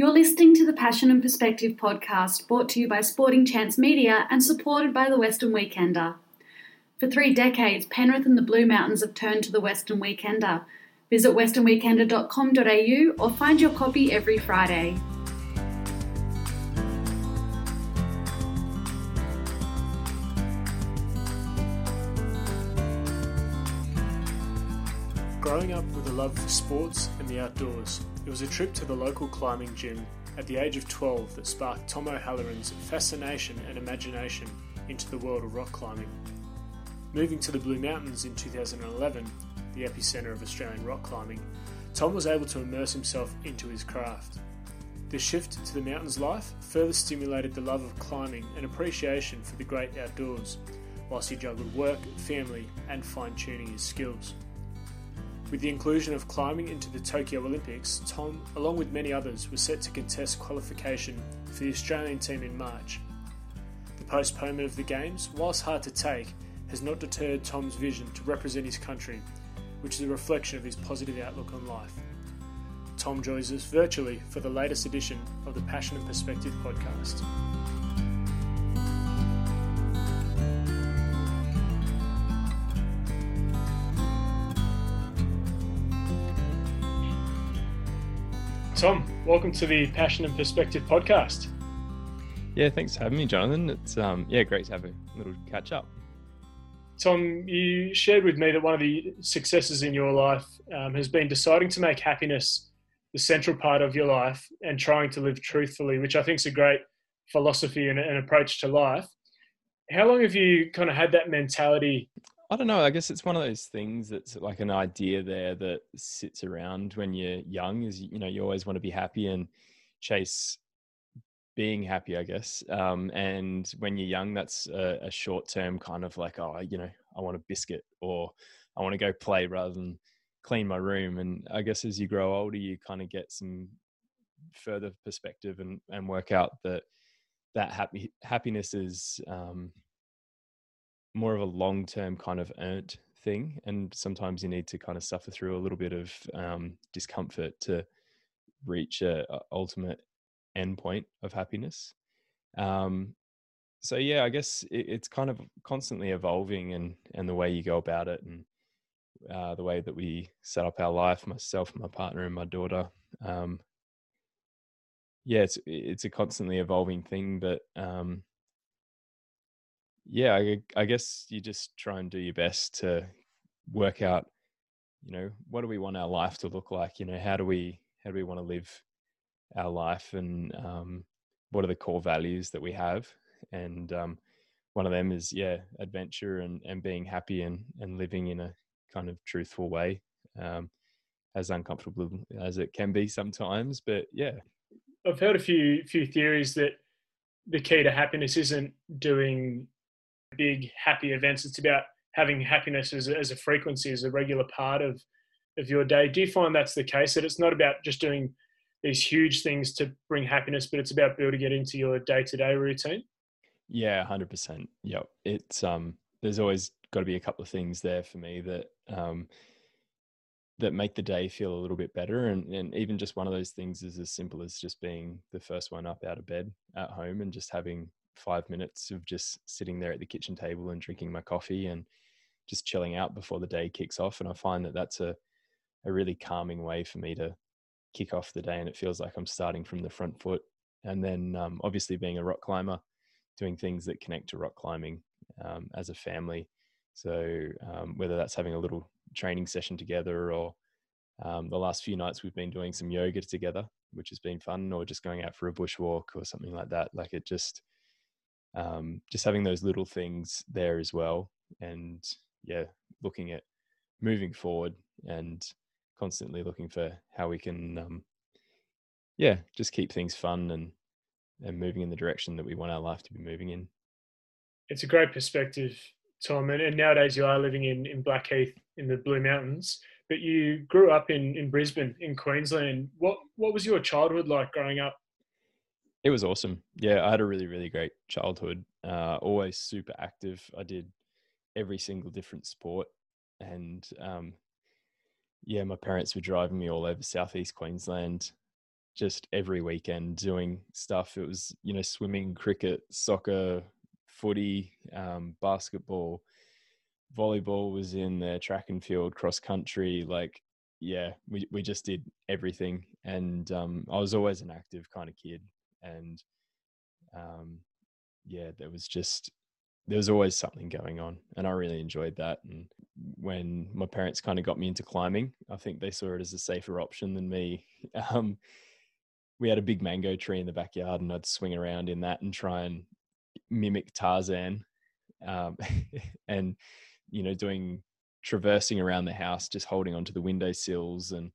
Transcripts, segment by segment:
You're listening to the Passion and Perspective podcast brought to you by Sporting Chance Media and supported by the Western Weekender. For three decades, Penrith and the Blue Mountains have turned to the Western Weekender. Visit westernweekender.com.au or find your copy every Friday. Growing up with a love for sports and the outdoors, it was a trip to the local climbing gym at the age of 12 that sparked Tom O'Halloran's fascination and imagination into the world of rock climbing. Moving to the Blue Mountains in 2011, the epicentre of Australian rock climbing, Tom was able to immerse himself into his craft. The shift to the mountains life further stimulated the love of climbing and appreciation for the great outdoors, whilst he juggled work, family, and fine tuning his skills. With the inclusion of climbing into the Tokyo Olympics, Tom, along with many others, was set to contest qualification for the Australian team in March. The postponement of the Games, whilst hard to take, has not deterred Tom's vision to represent his country, which is a reflection of his positive outlook on life. Tom joins us virtually for the latest edition of the Passion and Perspective podcast. Tom, welcome to the Passion and Perspective podcast. Yeah, thanks for having me, Jonathan. It's um, yeah, great to have a little catch up. Tom, you shared with me that one of the successes in your life um, has been deciding to make happiness the central part of your life and trying to live truthfully, which I think is a great philosophy and an approach to life. How long have you kind of had that mentality I don't know. I guess it's one of those things that's like an idea there that sits around when you're young. Is you know you always want to be happy and chase being happy, I guess. Um, and when you're young, that's a, a short term kind of like, oh, you know, I want a biscuit or I want to go play rather than clean my room. And I guess as you grow older, you kind of get some further perspective and and work out that that happy happiness is um, more of a long term kind of earned thing. And sometimes you need to kind of suffer through a little bit of um, discomfort to reach a, a ultimate endpoint of happiness. Um, so yeah, I guess it, it's kind of constantly evolving and and the way you go about it and uh, the way that we set up our life, myself, my partner, and my daughter. Um, yeah, it's it's a constantly evolving thing, but um, yeah, I, I guess you just try and do your best to work out, you know, what do we want our life to look like? You know, how do we how do we want to live our life, and um, what are the core values that we have? And um, one of them is yeah, adventure and and being happy and and living in a kind of truthful way, um, as uncomfortable as it can be sometimes. But yeah, I've heard a few few theories that the key to happiness isn't doing big happy events. It's about having happiness as a, as a frequency, as a regular part of of your day. Do you find that's the case? That it's not about just doing these huge things to bring happiness, but it's about building it into your day to day routine. Yeah, hundred percent. Yep. It's um. There's always got to be a couple of things there for me that um that make the day feel a little bit better and, and even just one of those things is as simple as just being the first one up out of bed at home and just having five minutes of just sitting there at the kitchen table and drinking my coffee and just chilling out before the day kicks off. And I find that that's a, a really calming way for me to kick off the day. And it feels like I'm starting from the front foot. And then um, obviously being a rock climber, doing things that connect to rock climbing um, as a family. So um, whether that's having a little training session together or um, the last few nights we've been doing some yoga together, which has been fun, or just going out for a bushwalk or something like that. Like it just um, just having those little things there as well and yeah looking at moving forward and constantly looking for how we can um, yeah just keep things fun and and moving in the direction that we want our life to be moving in. It's a great perspective tom and, and nowadays you are living in in blackheath in the blue mountains but you grew up in in brisbane in queensland. What what was your childhood like growing up it was awesome. Yeah, I had a really, really great childhood. Uh, always super active. I did every single different sport, and um, yeah, my parents were driving me all over southeast Queensland just every weekend doing stuff. It was, you know, swimming, cricket, soccer, footy, um, basketball, volleyball was in there, track and field, cross country. Like, yeah, we, we just did everything. And um, I was always an active kind of kid. And um, yeah, there was just, there was always something going on. And I really enjoyed that. And when my parents kind of got me into climbing, I think they saw it as a safer option than me. Um, we had a big mango tree in the backyard and I'd swing around in that and try and mimic Tarzan. Um, and, you know, doing traversing around the house, just holding onto the window sills and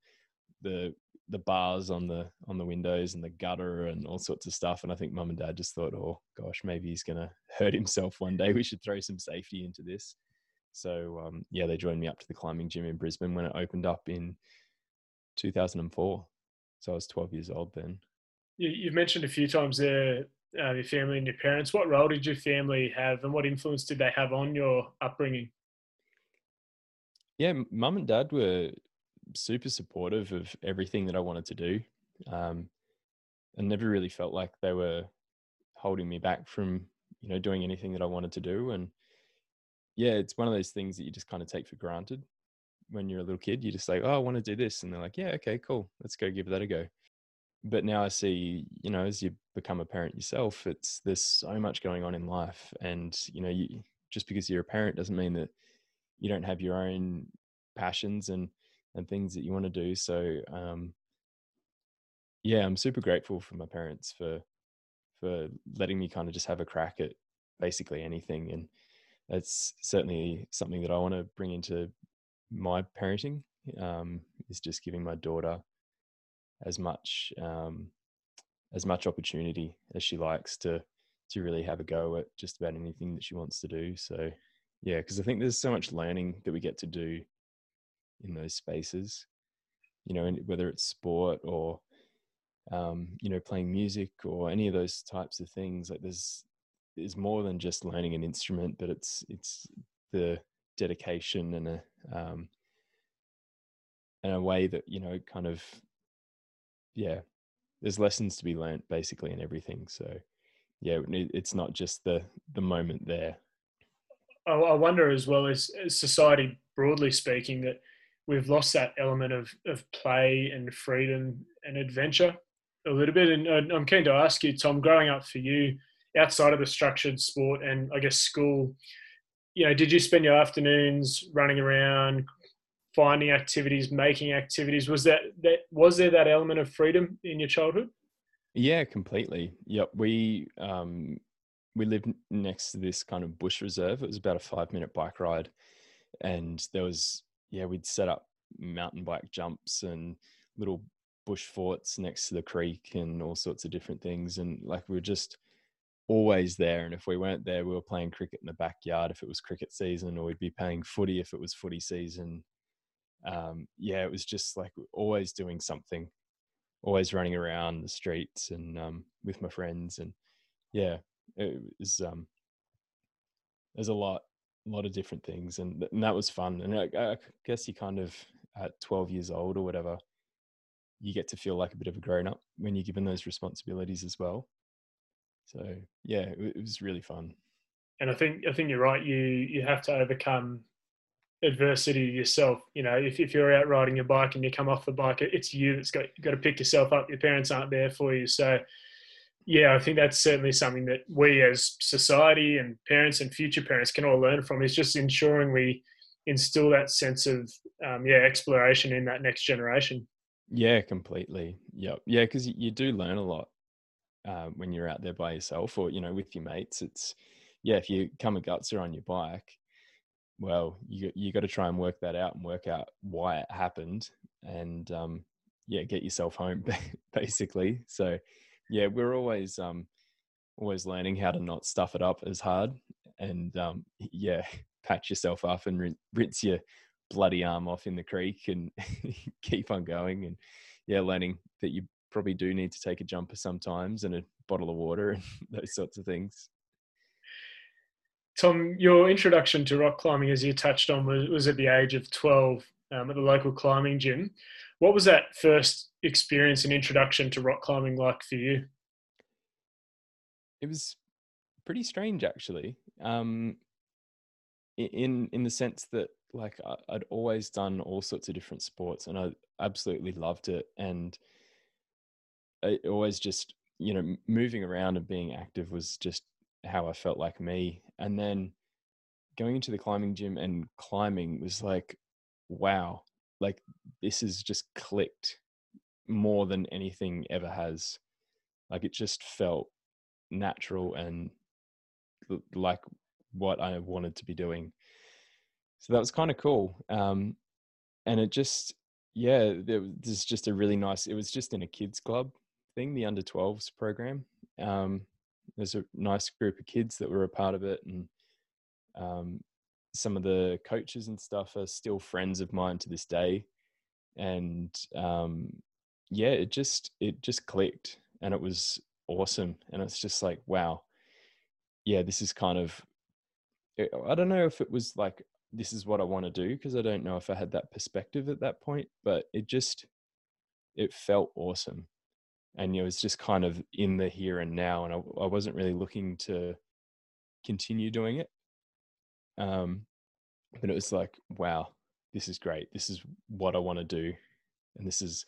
the the bars on the on the windows and the gutter and all sorts of stuff. And I think mum and dad just thought, oh gosh, maybe he's gonna hurt himself one day. We should throw some safety into this. So um, yeah, they joined me up to the climbing gym in Brisbane when it opened up in 2004. So I was 12 years old then. You, have mentioned a few times there uh, your family and your parents. What role did your family have, and what influence did they have on your upbringing? Yeah, mum and dad were super supportive of everything that I wanted to do. Um, I never really felt like they were holding me back from you know doing anything that I wanted to do. And yeah, it's one of those things that you just kind of take for granted when you're a little kid. You just like, oh, I want to do this, and they're like, yeah, okay, cool, let's go give that a go. But now I see, you know, as you become a parent yourself, it's there's so much going on in life, and you know, you just because you're a parent doesn't mean that you don't have your own passions and and things that you want to do. So, um, yeah, I'm super grateful for my parents for for letting me kind of just have a crack at basically anything, and that's certainly something that I want to bring into my parenting um, is just giving my daughter as much um, as much opportunity as she likes to to really have a go at just about anything that she wants to do. So yeah, because I think there's so much learning that we get to do in those spaces. You know, whether it's sport or um, you know playing music or any of those types of things. Like there's there's more than just learning an instrument, but it's it's the dedication and a um, and a way that you know kind of yeah there's lessons to be learned basically in everything so yeah it's not just the the moment there i wonder as well as society broadly speaking that we've lost that element of of play and freedom and adventure a little bit and i'm keen to ask you tom growing up for you outside of the structured sport and i guess school you know, did you spend your afternoons running around, finding activities, making activities? Was that that was there that element of freedom in your childhood? Yeah, completely. Yep. We um we lived next to this kind of bush reserve. It was about a five minute bike ride. And there was yeah, we'd set up mountain bike jumps and little bush forts next to the creek and all sorts of different things. And like we were just always there. And if we weren't there, we were playing cricket in the backyard if it was cricket season, or we'd be playing footy if it was footy season. Um, yeah, it was just like always doing something, always running around the streets and um, with my friends. And yeah, it was, um, there's a lot, a lot of different things. And, and that was fun. And I, I guess you kind of, at 12 years old or whatever, you get to feel like a bit of a grown up when you're given those responsibilities as well. So yeah, it, it was really fun. And I think I think you're right. You you have to overcome adversity yourself. You know, if, if you're out riding your bike and you come off the bike, it's you that's got got to pick yourself up. Your parents aren't there for you. So, yeah, I think that's certainly something that we as society and parents and future parents can all learn from. Is just ensuring we instill that sense of um, yeah exploration in that next generation. Yeah, completely. Yep. Yeah, because you do learn a lot uh, when you're out there by yourself or you know with your mates it's yeah if you come and a gutser on your bike well you you got to try and work that out and work out why it happened and um, yeah get yourself home basically so yeah we're always um always learning how to not stuff it up as hard and um yeah patch yourself up and rinse your bloody arm off in the creek and keep on going and yeah learning that you probably do need to take a jumper sometimes and a bottle of water and those sorts of things. Tom, your introduction to rock climbing, as you touched on, was, was at the age of 12 um, at the local climbing gym. What was that first experience and introduction to rock climbing like for you? It was pretty strange, actually. Um, in in the sense that like I'd always done all sorts of different sports, and I absolutely loved it, and I always just you know moving around and being active was just how I felt like me, and then going into the climbing gym and climbing was like, wow, like this has just clicked more than anything ever has. Like it just felt natural and like what I wanted to be doing. So that was kind of cool. Um, and it just, yeah, there was just a really nice, it was just in a kids club thing, the under 12s program. Um, there's a nice group of kids that were a part of it. And um, some of the coaches and stuff are still friends of mine to this day. And um, yeah, it just, it just clicked and it was awesome. And it's just like, wow, yeah, this is kind of, eh, I don't know if it was like, this is what I want to do because I don't know if I had that perspective at that point, but it just, it felt awesome. And it was just kind of in the here and now. And I, I wasn't really looking to continue doing it. Um, but it was like, wow, this is great. This is what I want to do. And this is,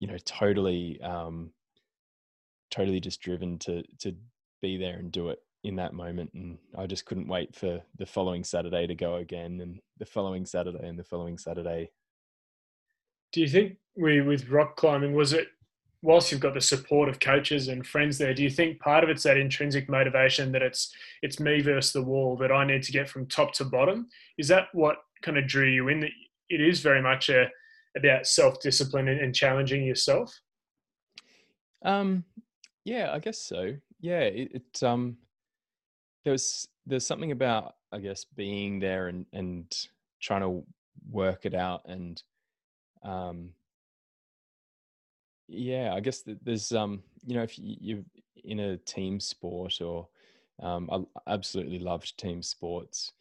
you know, totally, um, totally just driven to, to be there and do it in that moment and I just couldn't wait for the following Saturday to go again and the following Saturday and the following Saturday. Do you think we with rock climbing was it whilst you've got the support of coaches and friends there, do you think part of it's that intrinsic motivation that it's it's me versus the wall that I need to get from top to bottom? Is that what kind of drew you in? That it is very much a about self discipline and, and challenging yourself. Um, yeah, I guess so. Yeah, it, it um there was there's something about I guess being there and and trying to work it out and um yeah I guess that there's um you know if you're in a team sport or um I absolutely loved team sports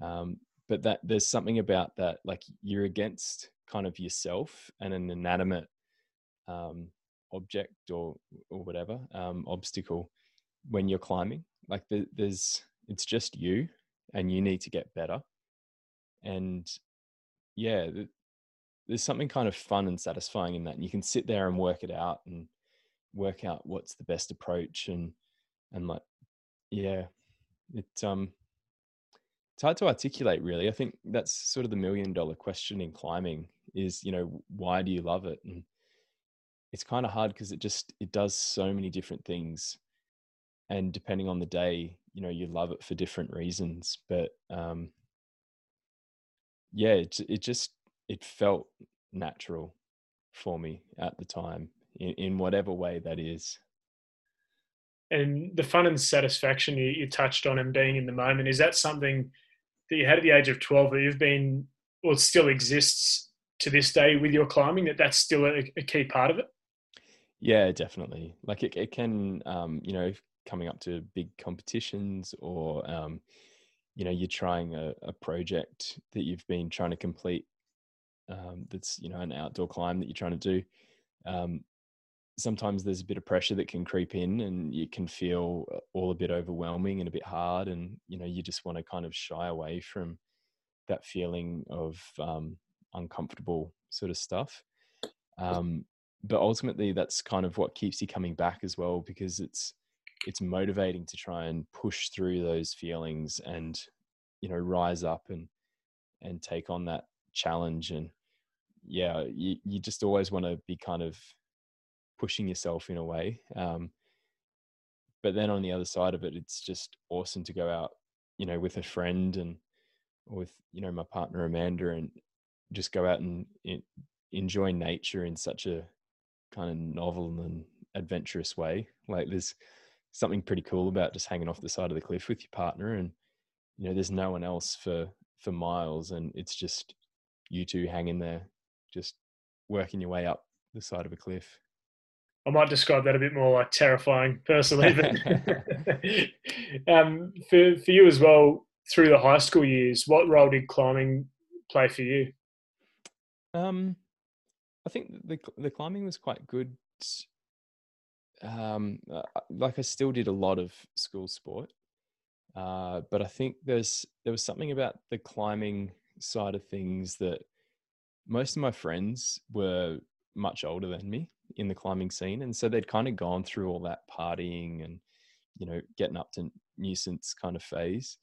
um but that there's something about that like you're against kind of yourself and an inanimate um object or or whatever um obstacle when you're climbing. Like the, there's it's just you and you need to get better. And yeah there's something kind of fun and satisfying in that and you can sit there and work it out and work out what's the best approach and and like yeah it um it's hard to articulate really. I think that's sort of the million dollar question in climbing is you know why do you love it? And it's kind of hard because it just it does so many different things. And depending on the day you know you love it for different reasons but um yeah it, it just it felt natural for me at the time in, in whatever way that is. And the fun and satisfaction you, you touched on and being in the moment is that something that you had at the age of 12 that you've been or still exists to this day with your climbing that that's still a, a key part of it? Yeah definitely. Like it, it can um you know coming up to big competitions or um, you know you're trying a, a, project that you've been trying to complete um, that's you know an outdoor climb that you're trying to do um, sometimes there's a bit of pressure that can creep in and you can feel uh, all a bit overwhelming and a bit hard and you know you just want to kind of shy away from that feeling of um, uncomfortable sort of stuff um, but ultimately that's kind of what keeps you coming back as well because it's it's motivating to try and push through those feelings and you know rise up and and take on that challenge and yeah you, you just always want to be kind of pushing yourself in a way um, but then on the other side of it it's just awesome to go out you know with a friend and with you know my partner amanda and just go out and enjoy nature in such a kind of novel and adventurous way. Like there's something pretty cool about just hanging off the side of the cliff with your partner and you know there's no one else for for miles and it's just you two hanging there just working your way up the side of a cliff i might describe that a bit more like terrifying personally but um, for, for you as well through the high school years what role did climbing play for you um I think the the climbing was quite good. Um, uh, like I still did a lot of school sport, uh, but I think there's there was something about the climbing side of things that most of my friends were much older than me in the climbing scene, and so they'd kind of gone through all that partying and you know getting up to nuisance kind of phase.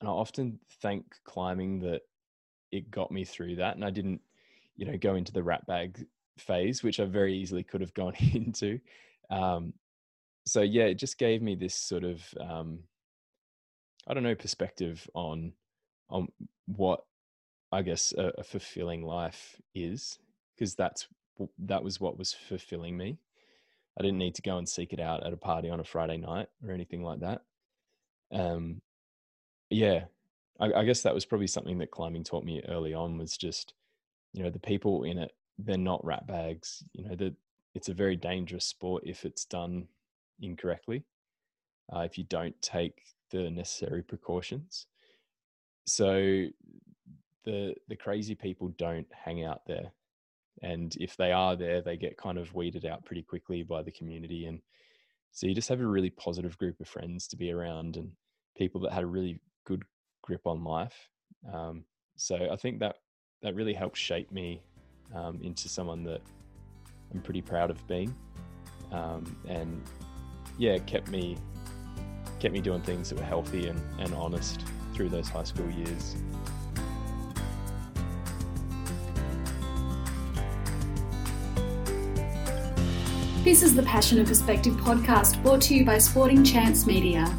And I often thank climbing that it got me through that, and I didn't you know go into the rat bag phase, which I very easily could have gone into. Um, so yeah, it just gave me this sort of um, I don't know perspective on on what I guess a, a fulfilling life is because that's that was what was fulfilling me. I didn't need to go and seek it out at a party on a Friday night or anything like that. Um, yeah, I, I guess that was probably something that climbing taught me early on was just, you know, the people in it, they're not rat bags. You know, that it's a very dangerous sport if it's done incorrectly. Uh, if you don't take the necessary precautions. So the the crazy people don't hang out there and if they are there they get kind of weeded out pretty quickly by the community and so you just have a really positive group of friends to be around and people that had a really good grip on life um, so i think that that really helped shape me um, into someone that i'm pretty proud of being um, and yeah kept me kept me doing things that were healthy and, and honest through those high school years This is the Passion and Perspective podcast brought to you by Sporting Chance Media.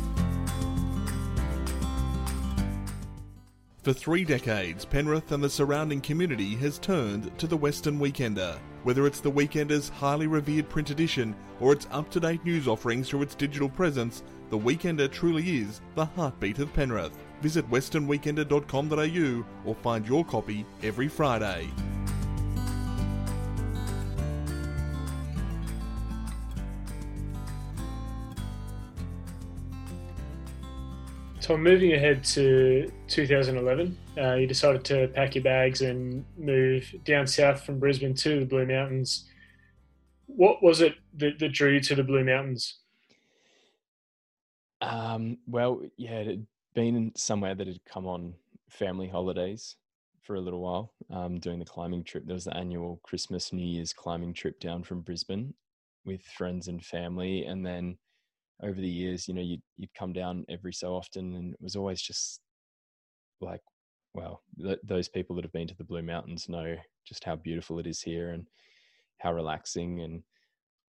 For three decades, Penrith and the surrounding community has turned to the Western Weekender. Whether it's the Weekender's highly revered print edition or its up to date news offerings through its digital presence, the Weekender truly is the heartbeat of Penrith. Visit westernweekender.com.au or find your copy every Friday. Tom, moving ahead to 2011, uh, you decided to pack your bags and move down south from Brisbane to the Blue Mountains. What was it that, that drew you to the Blue Mountains? Um, well, yeah, it had been somewhere that had come on family holidays for a little while, um, doing the climbing trip. There was the annual Christmas, New Year's climbing trip down from Brisbane with friends and family, and then over the years, you know, you'd, you'd come down every so often and it was always just like, well, th- those people that have been to the Blue Mountains know just how beautiful it is here and how relaxing and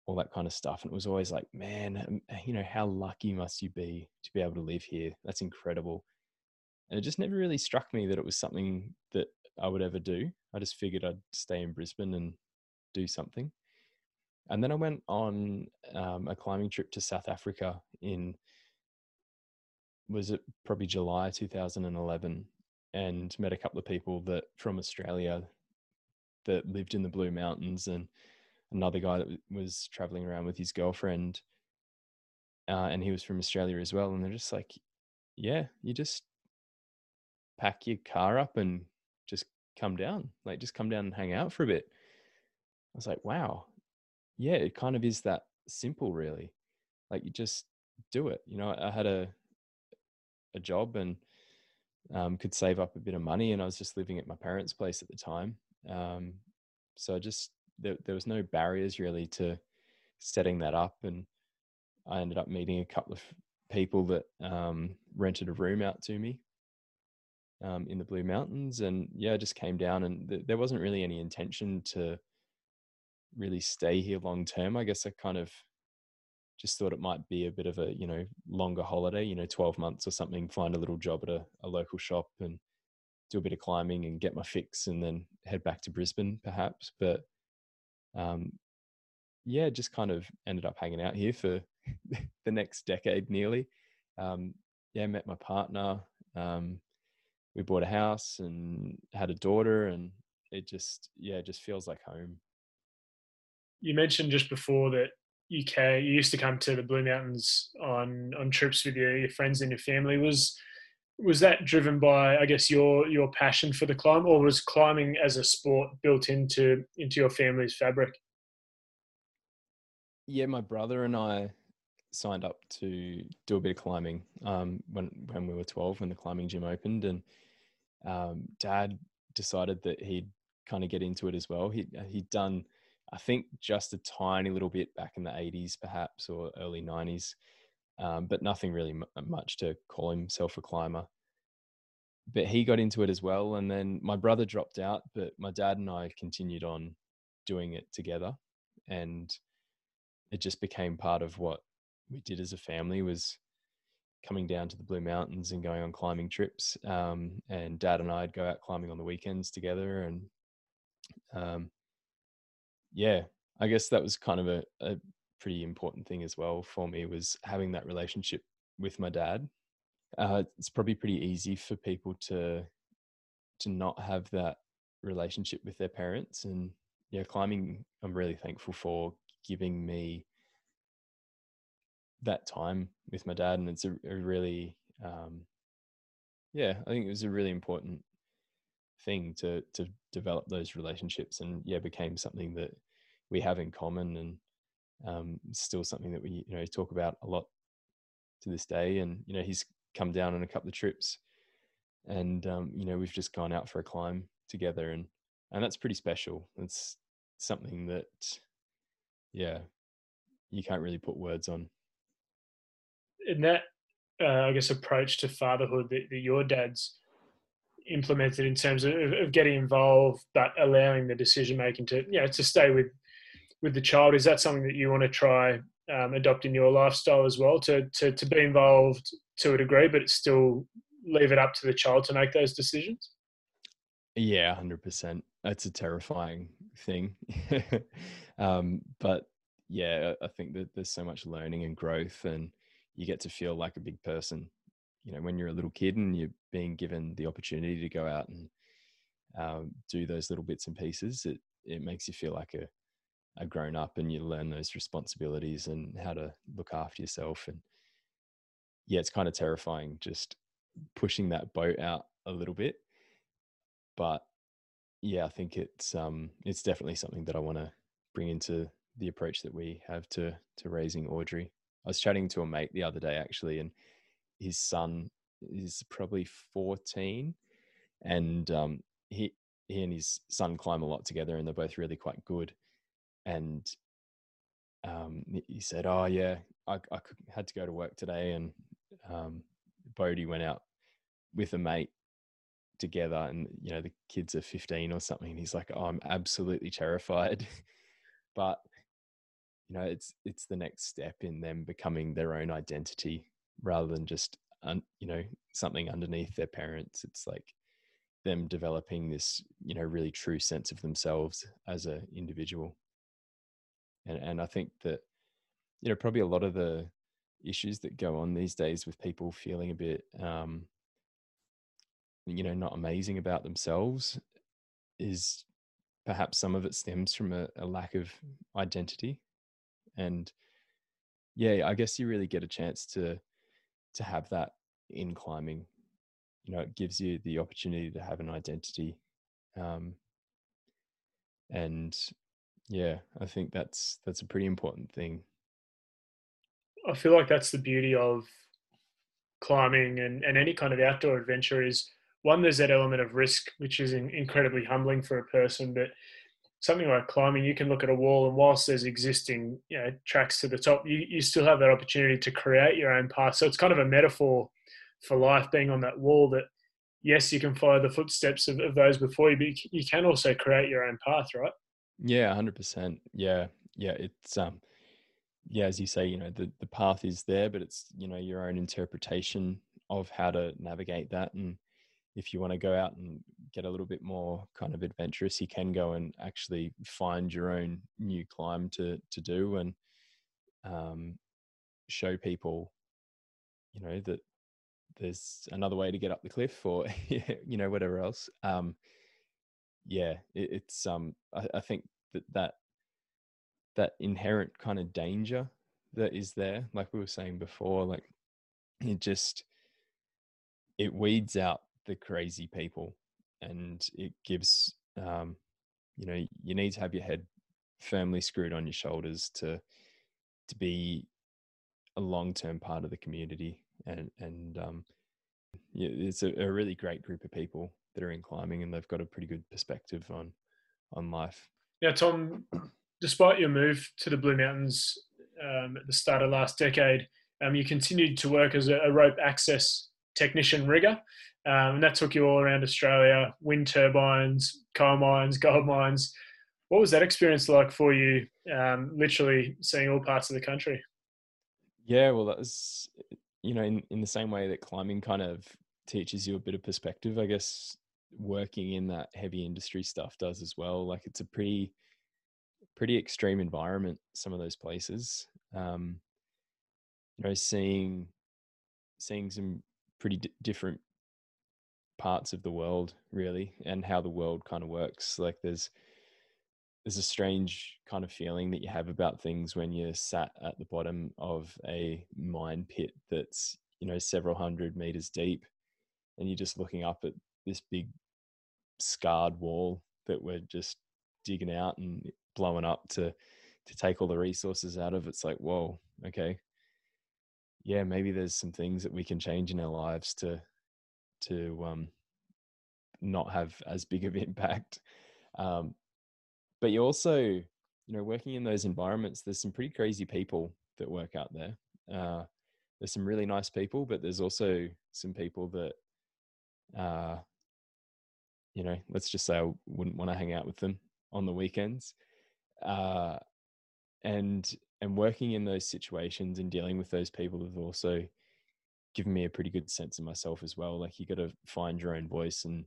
all that kind of stuff. And it was always like, man, you know, how lucky must you be to be able to live here? That's incredible. And it just never really struck me that it was something that I would ever do. I just figured I'd stay in Brisbane and do something. And then I went on um, a climbing trip to South Africa in was it probably July 2011 and met a couple of people that from Australia that lived in the Blue Mountains and another guy that was traveling around with his girlfriend uh, and he was from Australia as well and they're just like yeah you just pack your car up and just come down like just come down and hang out for a bit I was like wow yeah, it kind of is that simple, really. Like you just do it. You know, I had a a job and um, could save up a bit of money, and I was just living at my parents' place at the time. Um, so I just there, there was no barriers really to setting that up, and I ended up meeting a couple of people that um, rented a room out to me um, in the Blue Mountains, and yeah, I just came down, and th- there wasn't really any intention to really stay here long term. I guess I kind of just thought it might be a bit of a you know longer holiday, you know, twelve months or something. Find a little job at a, a local shop and do a bit of climbing and get my fix, and then head back to Brisbane perhaps. But um, yeah, just kind of ended up hanging out here for the next decade nearly. Um, yeah, met my partner. Um, we bought a house and had a daughter, and it just yeah, it just feels like home you mentioned just before that you can, you used to come to the Blue Mountains on on trips with your, your friends and your family. Was was that driven by I guess your your passion for the climb, or was climbing as a sport built into into your family's fabric? Yeah, my brother and I signed up to do a bit of climbing um, when when we were twelve when the climbing gym opened, and um, Dad decided that he'd kind of get into it as well. He he'd done, I think, just a tiny little bit back in the '80s, perhaps, or early '90s um, but nothing really m- much to call himself a climber. But he got into it as well. And then my brother dropped out, but my dad and I continued on doing it together. And it just became part of what we did as a family was coming down to the Blue Mountains and going on climbing trips. Um, and dad and I'd go out climbing on the weekends together. And um, yeah, I guess that was kind of a, a pretty important thing as well for me was having that relationship with my dad. Uh, it's probably pretty easy for people to to not have that relationship with their parents, and yeah, climbing. I'm really thankful for giving me that time with my dad, and it's a, a really, um, yeah, I think it was a really important thing to to develop those relationships, and yeah, became something that we have in common, and um, still something that we you know talk about a lot to this day. And you know, he's come down on a couple of trips, and um, you know, we've just gone out for a climb together, and and that's pretty special. It's something that, yeah, you can't really put words on. In that, uh, I guess, approach to fatherhood that, that your dad's implemented in terms of, of, getting involved, but allowing the decision making to, you know, to stay with with the child. Is that something that you want to try um, your lifestyle as well to, to, to be involved to a degree, but still leave it up to the child to make those decisions? Yeah, 100%. That's a terrifying thing. um, but yeah, I think that there's so much learning and growth, and you get to feel like a big person. You know, when you're a little kid and you're being given the opportunity to go out and um, do those little bits and pieces, it it makes you feel like a are grown up and you learn those responsibilities and how to look after yourself and yeah it's kind of terrifying just pushing that boat out a little bit. But yeah i think it's um it's definitely something that i want to bring into the approach that we have to to raising audrey. I was chatting to a mate the other day actually and his son is probably 14 and um he he and his son climb a lot together and they're both really quite good and um, he said, "Oh yeah, I, I had to go to work today, and um, Bodie went out with a mate together, and you know the kids are 15 or something." And he's like, oh, "I'm absolutely terrified," but you know it's it's the next step in them becoming their own identity rather than just un, you know something underneath their parents. It's like them developing this you know really true sense of themselves as an individual and and I think that you know probably a lot of the issues that go on these days with people feeling a bit um, you know not amazing about themselves is perhaps some of it stems from a, a lack of identity. And yeah i guess you really get a chance to to have that in climbing. You know it gives you the opportunity to have an identity um, and yeah i think that's that's a pretty important thing. I feel like that's the beauty of climbing and, and any kind of outdoor adventure is one there's that element of risk which is in, incredibly humbling for a person but something like climbing you can look at a wall and whilst there's existing you know tracks to the top you, you still have that opportunity to create your own path. So it's kind of a metaphor for life being on that wall that yes you can follow the footsteps of, of those before you but you can also create your own path right yeah, hundred percent. Yeah, yeah. It's um, yeah, as you say, you know, the the path is there, but it's you know your own interpretation of how to navigate that. And if you want to go out and get a little bit more kind of adventurous, you can go and actually find your own new climb to to do and um, show people, you know, that there's another way to get up the cliff or you know whatever else. Um, yeah, it, it's um, I, I think that that that inherent kind of danger that is there, like we were saying before, like it just it weeds out the crazy people and it gives um, you know you need to have your head firmly screwed on your shoulders to to be a long-term part of the community and and um, yeah, it's a, a really great group of people that are in climbing and they've got a pretty good perspective on on life. Now tom despite your move to the blue mountains um, at the start of last decade um, you continued to work as a, rope access technician rigger. Um, and that took you all around australia wind turbines coal mines gold mines. What was that experience like for you um, literally seeing all parts of the country? Yeah well that was you know, in, in the same way that climbing kind of teaches you a bit of perspective, I guess working in that heavy industry stuff does as well. Like it's a pretty, pretty extreme environment, some of those places. Um, you know, seeing, seeing some pretty d- different parts of the world really and how the world kind of works. Like there's, there's a strange kind of feeling that you have about things when you're sat at the bottom of a mine pit that's you know several hundred meters deep and you're just looking up at this big scarred wall that we're just digging out and blowing up to to take all the resources out of it's like whoa okay. Yeah maybe there's some things that we can change in our lives to to um not have as big of impact. Um but you also you know working in those environments there's some pretty crazy people that work out there. Uh, there's some really nice people but there's also some people that uh, you know let's just say i wouldn't want to hang out with them on the weekends uh, and and working in those situations and dealing with those people have also given me a pretty good sense of myself as well like you got to find your own voice and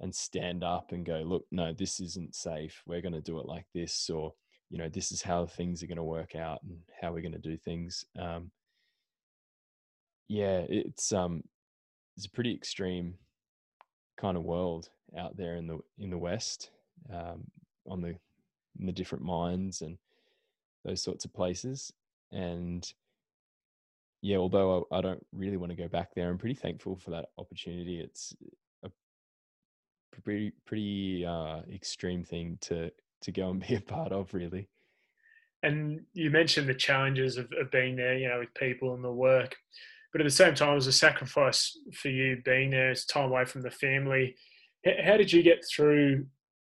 and stand up and go, look, no, this isn't safe. We're going to do it like this, or you know, this is how things are going to work out and how we're going to do things. Um, yeah, it's um, it's a pretty extreme kind of world out there in the in the West, um, on the the different mines and those sorts of places. And yeah, although I, I don't really want to go back there, I'm pretty thankful for that opportunity. It's a pretty pretty uh, extreme thing to to go and be a part of, really. And you mentioned the challenges of, of being there, you know, with people and the work, but at the same time, it was a sacrifice for you being there. It's time away from the family. How did you get through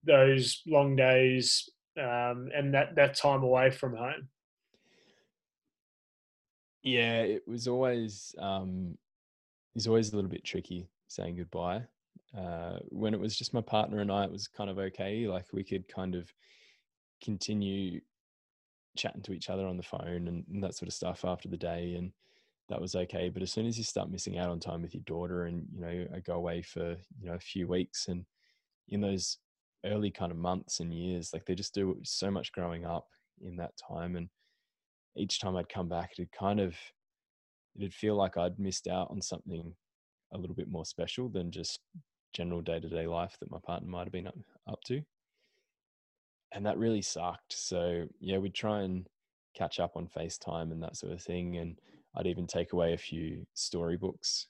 those long days um, and that that time away from home? Yeah, it was always um, it's always a little bit tricky saying goodbye uh, when it was just my partner and I, it was kind of okay. Like we could kind of continue chatting to each other on the phone and, and, that sort of stuff after the day, and that was okay. But as soon as you start missing out on time with your daughter, and you know, I go away for you know a few weeks, and in those early kind of months and years, like they just do so much growing up in that time, and each time I'd come back, it'd kind of it'd feel like I'd missed out on something a little bit more special than just general day to day life that my partner might have been up, up to. And that really sucked. So, yeah, we'd try and catch up on FaceTime and that sort of thing. And I'd even take away a few storybooks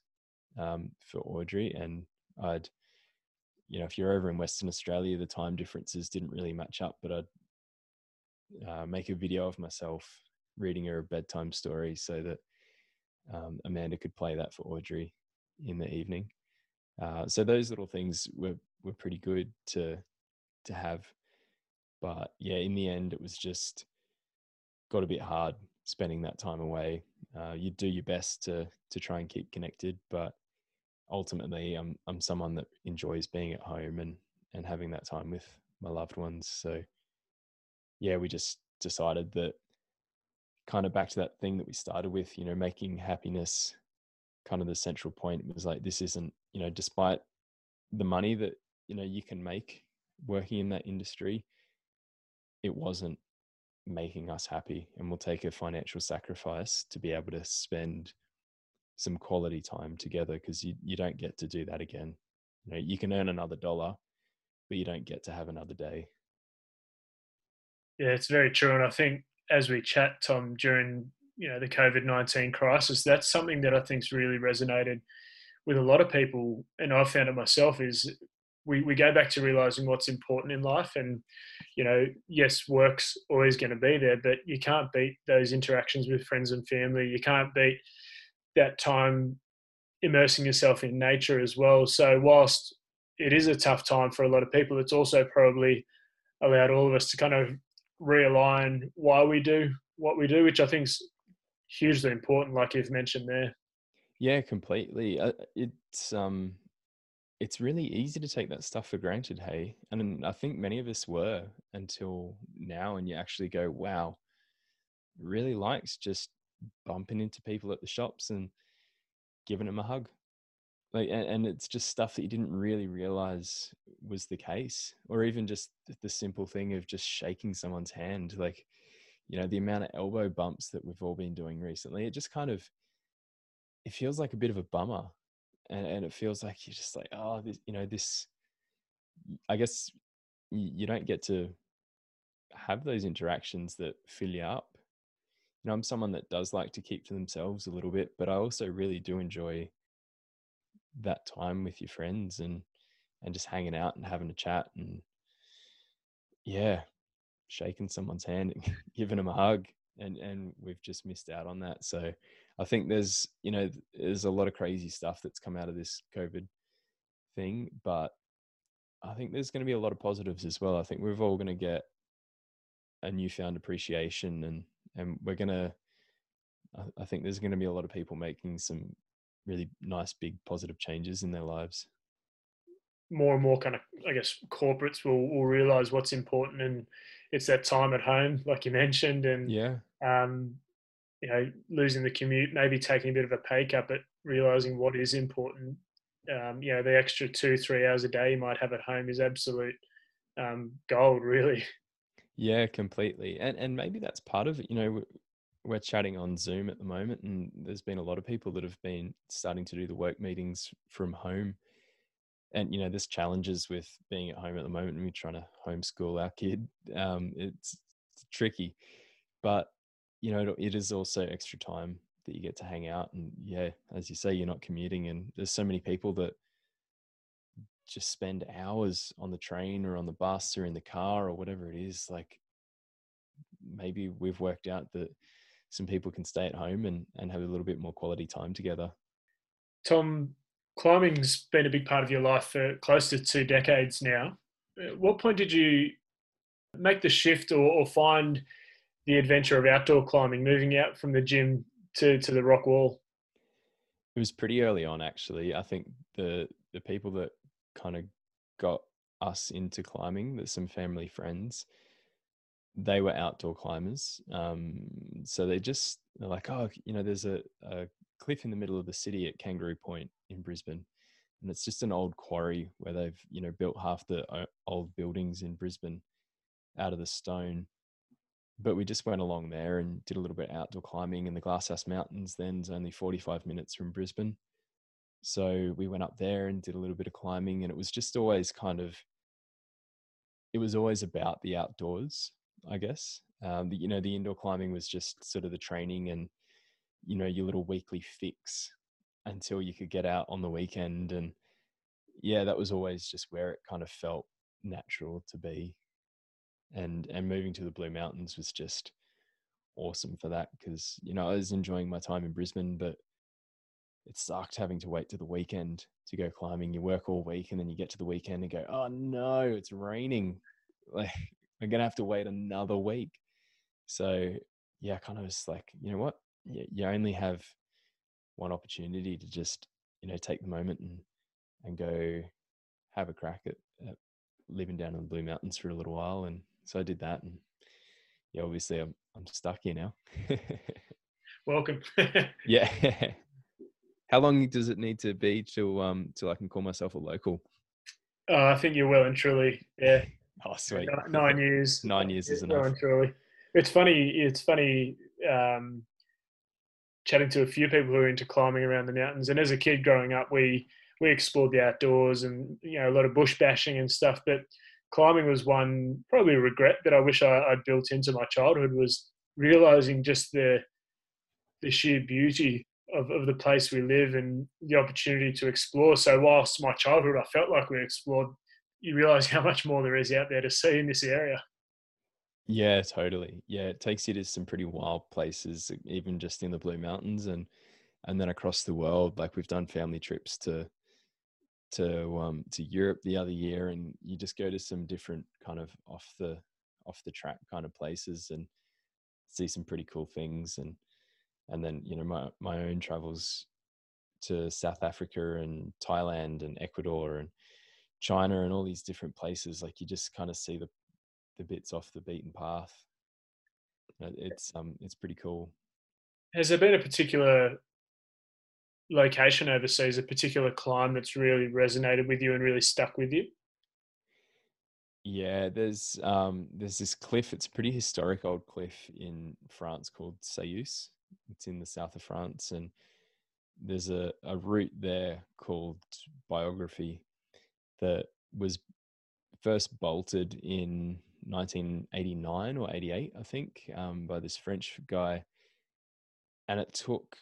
um, for Audrey. And I'd, you know, if you're over in Western Australia, the time differences didn't really match up, but I'd uh, make a video of myself reading her a bedtime story so that um, Amanda could play that for Audrey in the evening. Uh, so those little things were were pretty good to to have, but yeah, in the end, it was just got a bit hard spending that time away. Uh, you do your best to to try and keep connected, but ultimately, I'm I'm someone that enjoys being at home and and having that time with my loved ones. So yeah, we just decided that kind of back to that thing that we started with, you know, making happiness kind of the central point. It was like this isn't you know, despite the money that you know you can make working in that industry, it wasn't making us happy, and we'll take a financial sacrifice to be able to spend some quality time together because you you don't get to do that again. You know, you can earn another dollar, but you don't get to have another day. Yeah, it's very true, and I think as we chat, Tom, during you know the COVID nineteen crisis, that's something that I think's really resonated with a lot of people, and I've found it myself, is we, we go back to realizing what's important in life. And, you know, yes, work's always going to be there, but you can't beat those interactions with friends and family. You can't beat that time immersing yourself in nature as well. So, whilst it is a tough time for a lot of people, it's also probably allowed all of us to kind of realign why we do what we do, which I think is hugely important, like you've mentioned there. Yeah, completely. Uh, it's um, it's really easy to take that stuff for granted, hey, and I think many of us were until now, and you actually go, wow, really likes just bumping into people at the shops and giving them a hug. Like, and, it's just stuff that you didn't really realize was the case, or even just the simple thing of just shaking someone's hand. Like, you know, the amount of elbow bumps that we've all been doing recently, it just kind of it feels like a bit of a bummer and, and it feels like you're just like oh this you know this i guess you, don't get to have those interactions that fill you up. You know i'm someone that does like to keep to themselves a little bit but i also really do enjoy that time with your friends and and just hanging out and having a chat and yeah shaking someone's hand and giving them a hug and and we've just missed out on that. So I think there's you know there's a lot of crazy stuff that's come out of this COVID thing, but I think there's going to be a lot of positives as well. I think we're all going to get a newfound appreciation, and and we're going to. I think there's going to be a lot of people making some really nice, big, positive changes in their lives. More and more, kind of, I guess, corporates will will realize what's important, and it's that time at home, like you mentioned, and yeah, um, you know, losing the commute, maybe taking a bit of a pay cut, but realizing what is important. Um, you know, the extra two, three hours a day you might have at home is absolute um, gold, really. Yeah, completely. And and maybe that's part of it. You know, we're chatting on Zoom at the moment, and there's been a lot of people that have been starting to do the work meetings from home. And you know, there's challenges with being at home at the moment, and we're trying to homeschool our kid. Um, it's, it's tricky, but you know, it is also extra time that you get to hang out. And yeah, as you say, you're not commuting. And there's so many people that just spend hours on the train or on the bus or in the car or whatever it is. Like maybe we've worked out that some people can stay at home and, and have a little bit more quality time together. Tom, climbing's been a big part of your life for close to two decades now. At what point did you make the shift or, or find the adventure of outdoor climbing, moving out from the gym to to the rock wall? It was pretty early on, actually. I think the the people that kind of got us into climbing, that some family friends, they were outdoor climbers. Um, so they just they're like, oh, you know, there's a, a cliff in the middle of the city at Kangaroo Point in Brisbane, and it's just an old quarry where they've you know built half the uh, old buildings in Brisbane out of the stone but we just went along there and did a little bit outdoor climbing in the Glasshouse Mountains. Then it's only 45 minutes from Brisbane. So we went up there and did a little bit of climbing, and it was just always kind of, it was always about the outdoors, I guess. Um, you know, the indoor climbing was just sort of the training and, you know, your little weekly fix until you could get out on the weekend. And yeah, that was always just where it kind of felt natural to be and and moving to the Blue Mountains was just awesome for that because you know I was enjoying my time in Brisbane, but it sucked having to wait to the weekend to go climbing. You work all week and then you get to the weekend and go, oh no, it's raining. Like I'm gonna have to wait another week. So yeah, kind of was like, you know what? You, you only have one opportunity to just you know take the moment and and go have a crack at, at living down in the Blue Mountains for a little while and so I did that, and yeah, obviously I'm I'm stuck here now. Welcome. yeah. How long does it need to be till um till I can call myself a local? Uh, I think you're well and truly. Yeah. oh, sweet. Nine years. Nine years is enough. Well and truly. It's funny. It's funny. Um, chatting to a few people who are into climbing around the mountains, and as a kid growing up, we we explored the outdoors and you know a lot of bush bashing and stuff. But climbing was one probably regret that I wish I, would built into my childhood was realizing just the the sheer beauty of, of the place we live and the opportunity to explore. So whilst my childhood, I felt like we explored, you realise how much more there is out there to see in this area. Yeah, totally. Yeah, it takes you to some pretty wild places, even just in the Blue Mountains and and then across the world. Like we've done family trips to to um to Europe the other year, and you just go to some different kind of off the off the track kind of places and see some pretty cool things and and then you know my my own travels to South Africa and Thailand and Ecuador and China and all these different places like you just kind of see the the bits off the beaten path. It's um it's pretty cool. Has there been a particular location overseas a particular climb that's really resonated with you and really stuck with you yeah, there's um there's this cliff. It's a pretty historic old cliff in France called Céüse. It's in the south of France, and there's a, a route there called Biography that was first bolted in 1989 or 88, I think, um, by this French guy, and it took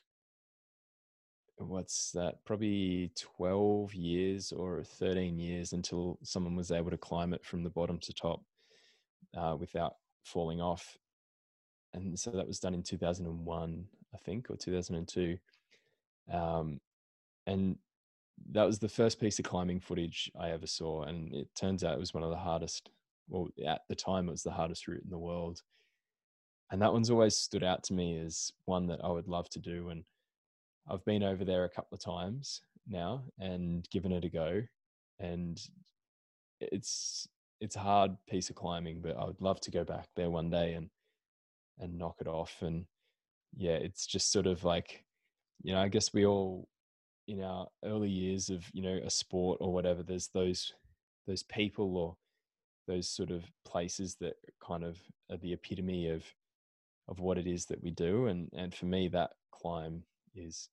what's that probably 12 years or 13 years until someone was able to climb it from the bottom to top uh, without falling off. And so that was done in 2001 i think or 2002 um, and that was the first piece of climbing footage i ever saw and it turns out it was one of the hardest well at the time it was the hardest route in the world. And that one's always stood out to me as one that i would love to do and I've been over there a couple of times now and given it a go, and it's it's a hard piece of climbing, but I would love to go back there one day and and knock it off. And yeah, it's just sort of like, you know, I guess we all in our early years of you know a sport or whatever, there's those those people or those sort of places that kind of are the epitome of of what it is that we do and and for me that climb is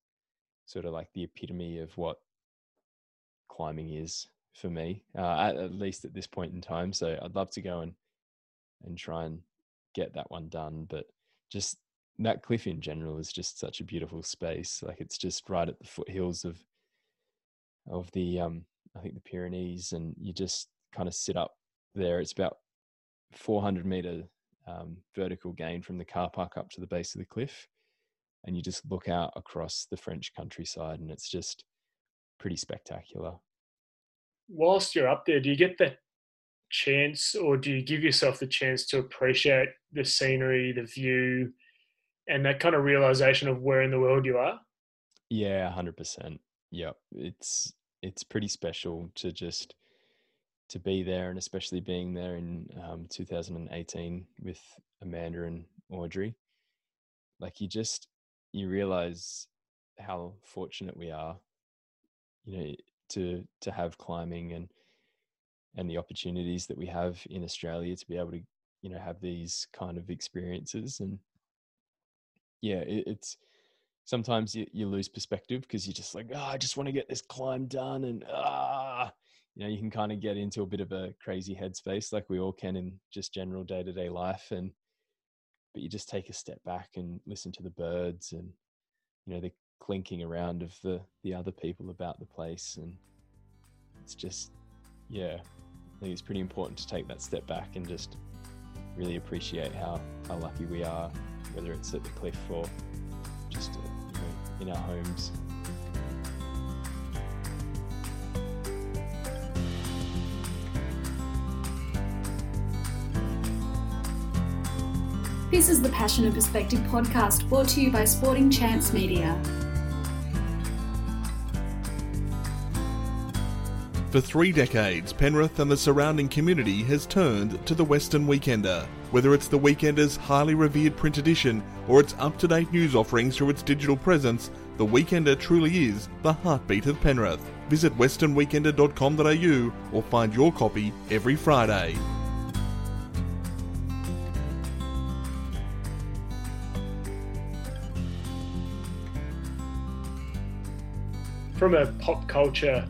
sort of like the epitome of what climbing is for me, uh, at, at, least at this point in time. So I'd love to go and and try and get that one done. But just that cliff in general is just such a beautiful space. Like it's just right at the foothills of of the um I think the Pyrenees, and you just kind of sit up there. It's about 400 meter um, vertical gain from the car park up to the base of the cliff and you just look out across the French countryside, and it's just pretty spectacular. Whilst you're up there, do you get the chance, or do you give yourself the chance to appreciate the scenery, the view, and that kind of realization of where in the world you are? Yeah, hundred percent. Yep, it's it's pretty special to just to be there, and especially being there in um, 2018 with Amanda and Audrey. Like you just you realize how fortunate we are, you know, to to have climbing and and the opportunities that we have in Australia to be able to, you know, have these kind of experiences. And yeah, it, it's sometimes you, you lose perspective because you're just like, oh, I just want to get this climb done, and ah, you know, you can kind of get into a bit of a crazy headspace, like we all can in just general day to day life, and but you just take a step back and listen to the birds and you know the clinking around of the the other people about the place and it's just yeah i think it's pretty important to take that step back and just really appreciate how how lucky we are whether it's at the cliff or just uh, you know, in our homes This is the Passion and Perspective podcast brought to you by Sporting Chance Media. For three decades, Penrith and the surrounding community has turned to the Western Weekender. Whether it's the Weekender's highly revered print edition or its up to date news offerings through its digital presence, the Weekender truly is the heartbeat of Penrith. Visit westernweekender.com.au or find your copy every Friday. From a pop culture,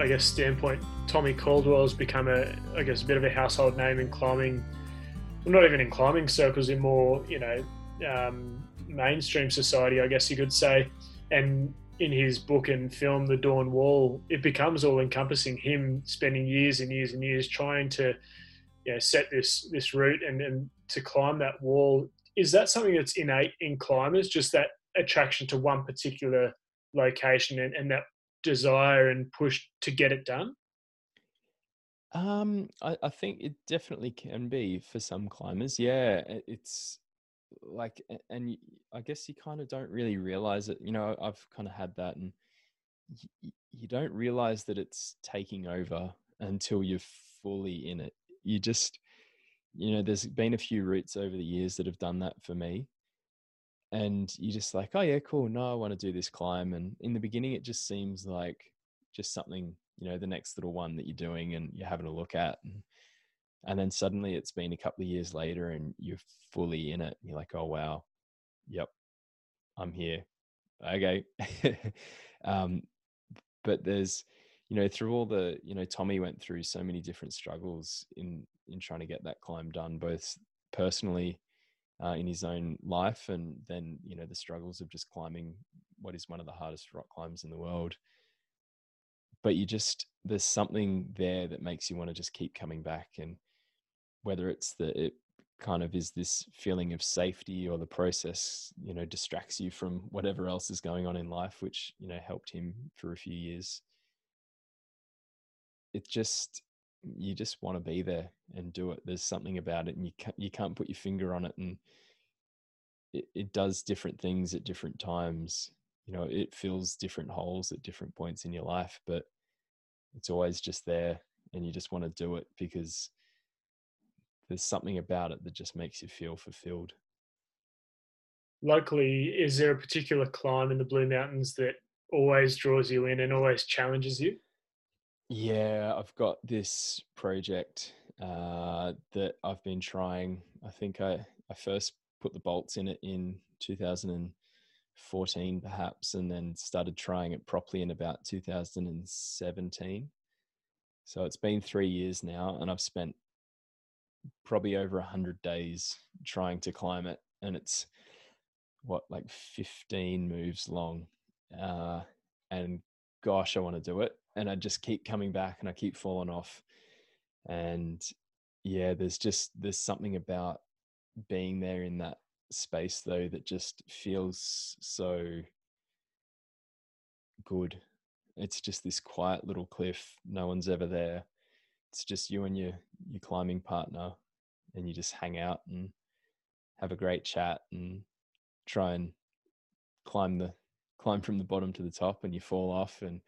I guess, standpoint, Tommy Caldwell has become a, I guess, a bit of a household name in climbing. Well, not even in climbing circles, in more, you know, um, mainstream society, I guess you could say. and in his book and film, The Dawn Wall, it becomes all encompassing. Him spending years and years and years trying to you know, set this this route and, and to climb that wall. Is that something that's innate in climbers? Just that attraction to one particular location and, and that desire and push to get it done? Um, I, I think it definitely can be for some climbers. Yeah, it's like, and I guess you kind of don't really realize it. You know, I've kind of had that, and you, you don't realize that it's taking over until you're fully in it. You just, you know, there's been a few routes over the years that have done that for me. And you're just like, oh yeah, cool. No, I want to do this climb. And in the beginning, it just seems like just something, you know, the next little one that you're doing and you're having a look at. And, and then suddenly it's been a couple of years later and you're fully in it. You're like, oh wow, yep, I'm here. Okay. um, but there's, you know, through all the, you know, Tommy went through so many different struggles in in trying to get that climb done, both personally uh, in his own life, and then you know the struggles of just climbing what is one of the hardest rock climbs in the world. But you just there's something there that makes you want to just keep coming back, and whether it's the it kind of is this feeling of safety or the process you know distracts you from whatever else is going on in life which you know helped him for a few years it just you just want to be there and do it. There's something about it, and you can't you can't put your finger on it, and it, it does different things at different times. You know, it fills different holes at different points in your life, but it's always just there, and you just want to do it because there's something about it that just makes you feel fulfilled. Locally, is there a particular climb in the Blue Mountains that always draws you in and always challenges you? Yeah, I've got this project uh, that I've been trying. I think I, I first put the bolts in it in 2014, perhaps, and then started trying it properly in about 2017. So it's been three years now, and I've spent probably over 100 days trying to climb it. And it's what, like 15 moves long. Uh, and gosh, I want to do it and I just keep coming back and I keep falling off. And yeah, there's just there's something about being there in that space though that just feels so good. It's just this quiet little cliff. No one's ever there. It's just you and your your climbing partner and you just hang out and have a great chat and try and climb the climb from the bottom to the top and you fall off and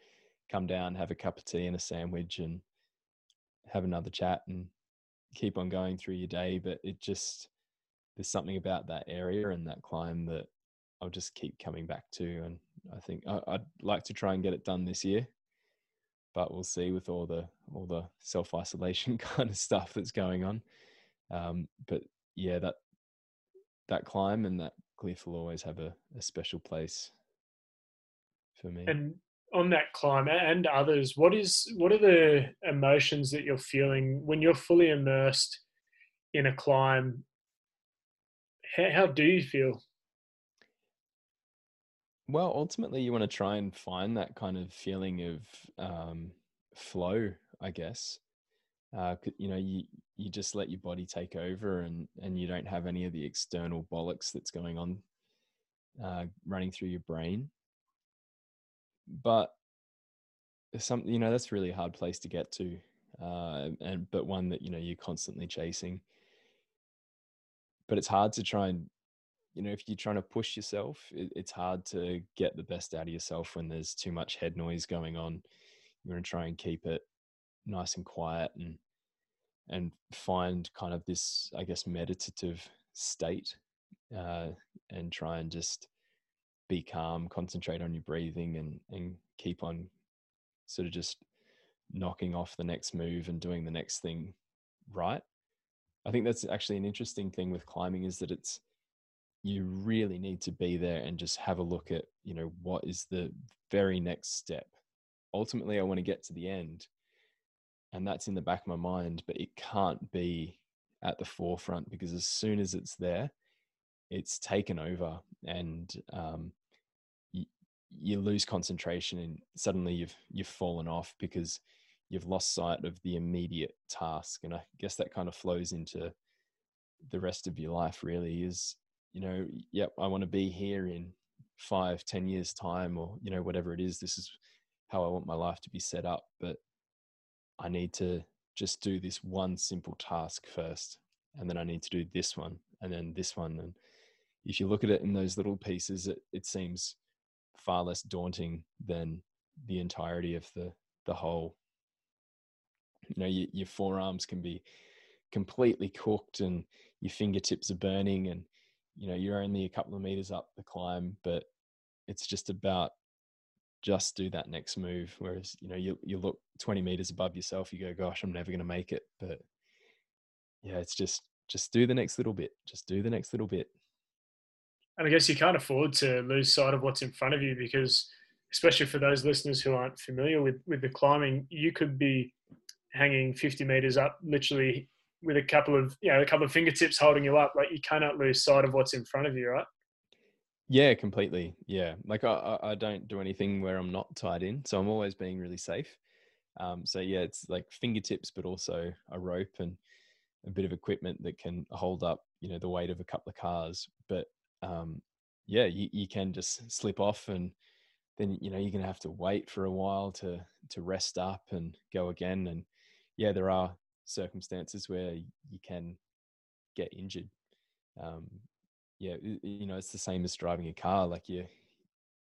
come down, have a cup of tea and a sandwich, and have another chat and keep on going through your day. But it just there's something about that area and that climb that I'll just keep coming back to, and I think I, would like to try and get it done this year. But we'll see with all the all the self isolation kind of stuff that's going on. Um, but yeah, that that climb and that cliff will always have a, a special place for me. And on that climb and others, what is what are the emotions that you're feeling when you're fully immersed in a climb? How, how do you feel? Well, ultimately, you want to try and find that kind of feeling of um, flow, I guess. Uh, you know, you you just let your body take over, and and you don't have any of the external bollocks that's going on uh, running through your brain but some you know that's really hard place to get to uh, and but one that you know you're constantly chasing. But it's hard to try and you know if you're trying to push yourself it, it's hard to get the best out of yourself when there's too much head noise going on. You're want to try and keep it nice and quiet and and find kind of this i guess meditative state uh, and try and just be calm, concentrate on your breathing, and and keep on sort of just knocking off the next move and doing the next thing right. I think that's actually an interesting thing with climbing is that it's you really need to be there and just have a look at you know what is the very next step. Ultimately, I want to get to the end, and that's in the back of my mind, but it can't be at the forefront because as soon as it's there, it's taken over and um, you lose concentration and suddenly you've you've fallen off because you've lost sight of the immediate task. And i guess that kind of flows into the rest of your life really is you know yep i want to be here in five ten years time or you know whatever it is this is how i want my life to be set up. But i need to just do this one simple task first and then i need to do this one and then this one. And if you look at it in those little pieces it, it seems far less daunting than the entirety of the the whole. You know your, your forearms can be completely cooked and your fingertips are burning and you know you're only a couple of meters up the climb but it's just about just do that next move. Whereas you know you, you look 20 meters above yourself you go gosh i'm never going to make it. But yeah it's just just do the next little bit just do the next little bit and i guess you can't afford to lose sight of what's in front of you because especially for those listeners who aren't familiar with with the climbing you could be hanging 50 meters up literally with a couple of you know a couple of fingertips holding you up. Like you cannot lose sight of what's in front of you right? Yeah completely. Yeah. Like i i don't do anything where i'm not tied in so i'm always being really safe. Um so yeah it's like fingertips but also a rope and a bit of equipment that can hold up you know the weight of a couple of cars. But um yeah you, you can just slip off and then you know you're gonna have to wait for a while to to rest up and go again and yeah there are circumstances where you can get injured. Um, yeah, you know, it's the same as driving a car. Like you,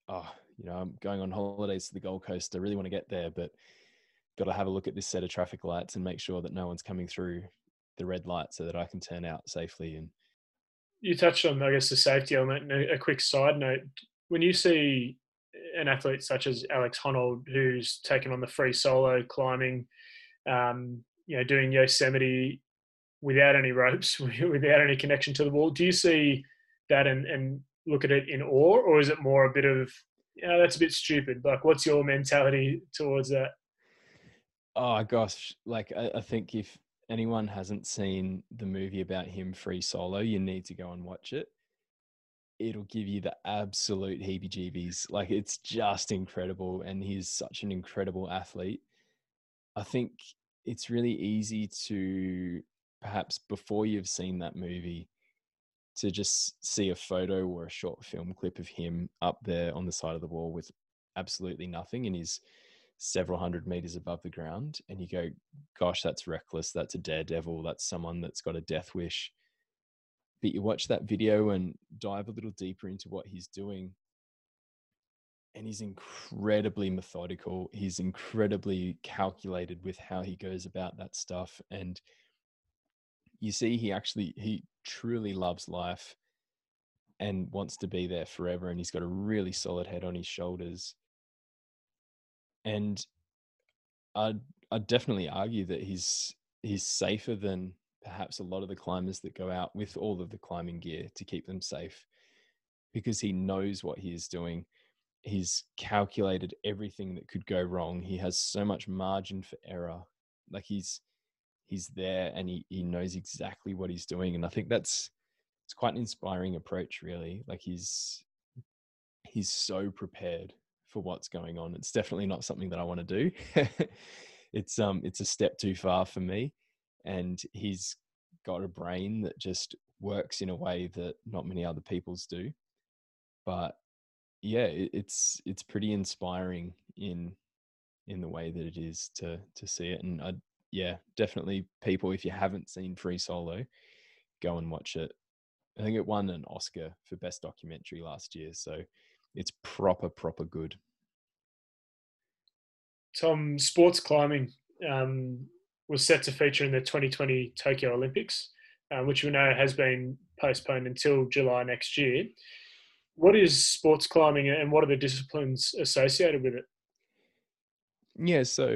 oh, you know, I'm going on holidays to the Gold Coast. I really want to get there, but got to have a look at this set of traffic lights and make sure that no one's coming through the red light so that I can turn out safely. And you touched on, I guess, the safety element. And a quick side note: when you see an athlete such as Alex Honnold, who's taken on the free solo climbing, um, you know, doing Yosemite without any ropes, without any connection to the wall. Do you see that and, and look at it in awe, or is it more a bit of, you know, that's a bit stupid? Like, what's your mentality towards that? Oh gosh, like I, I think if anyone hasn't seen the movie about him free solo, you need to go and watch it. It'll give you the absolute heebie jeebies. Like it's just incredible. And he's such an incredible athlete. I think it's really easy to perhaps before you've seen that movie to just see a photo or a short film clip of him up there on the side of the wall with absolutely nothing and he's several hundred meters above the ground and you go gosh that's reckless that's a daredevil that's someone that's got a death wish but you watch that video and dive a little deeper into what he's doing and he's incredibly methodical. He's incredibly calculated with how he goes about that stuff. And you see, he actually, he truly loves life and wants to be there forever. And he's got a really solid head on his shoulders. And I'd, I'd definitely argue that he's, he's safer than perhaps a lot of the climbers that go out with all of the climbing gear to keep them safe because he knows what he is doing he's calculated everything that could go wrong. He has so much margin for error. Like he's he's there and he, he knows exactly what he's doing. And I think that's it's quite an inspiring approach, really. Like he's he's so prepared for what's going on. It's definitely not something that I want to do. it's um it's a step too far for me. And he's got a brain that just works in a way that not many other people's do. But yeah, it, it's it's pretty inspiring in in the way that it is to to see it, and I yeah, definitely people if you haven't seen Free Solo, go and watch it. I think it won an Oscar for best documentary last year, so it's proper proper good. Tom, sports climbing um, was set to feature in the 2020 Tokyo Olympics, uh, which we know has been postponed until July next year what is sports climbing and what are the disciplines associated with it? Yeah, so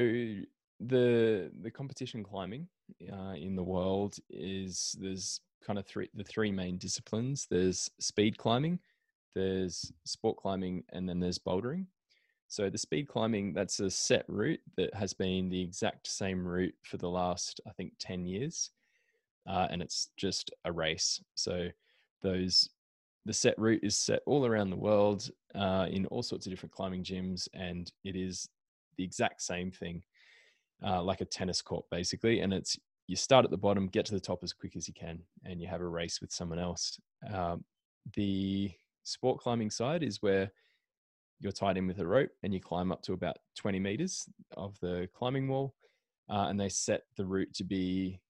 the the competition climbing uh, in the world is there's kind of three the three main disciplines. There's speed climbing, there's sport climbing, and then there's bouldering. So the speed climbing that's a set route that has been the exact same route for the last I think ten years, uh, and it's just a race. So those the set route is set all around the world uh, in all sorts of different climbing gyms, and it is the exact same thing, uh, like a tennis court basically. And it's you start at the bottom, get to the top as quick as you can, and you have a race with someone else. Um, the sport climbing side is where you're tied in with a rope and you climb up to about 20 meters of the climbing wall. Uh, and they set the route to be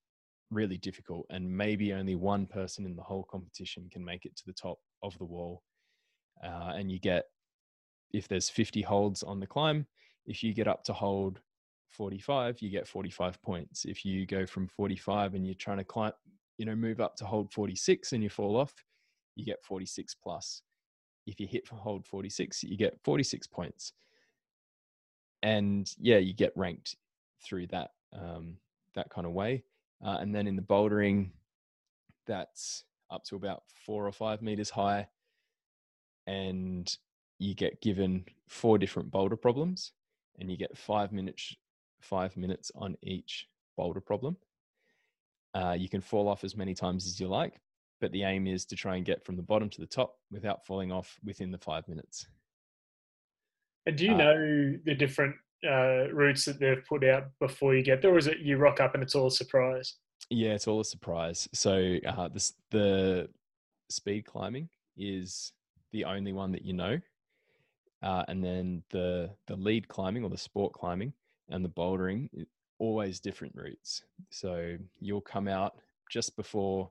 really difficult. And maybe only one person in the whole competition can make it to the top of the wall. Uh, and you get, if there's 50 holds on the climb, if you get up to hold 45, you get 45 points. If you go from 45 and you're trying to climb, you know, move up to hold 46 and you fall off, you get 46 plus if you hit for hold 46, you get 46 points. And yeah, you get ranked through that um, that kind of way. Uh, and then in the bouldering, that's up to about four or five meters high, and you get given four different boulder problems, and you get five minutes five minutes on each boulder problem. Uh, you can fall off as many times as you like, but the aim is to try and get from the bottom to the top without falling off within the five minutes. And do you uh, know the different uh, routes that they've put out before you get there, or is it you rock up and it's all a surprise? Yeah, it's all a surprise. So uh, this, the speed climbing is the only one that you know, uh, and then the the lead climbing or the sport climbing and the bouldering always different routes. So you'll come out just before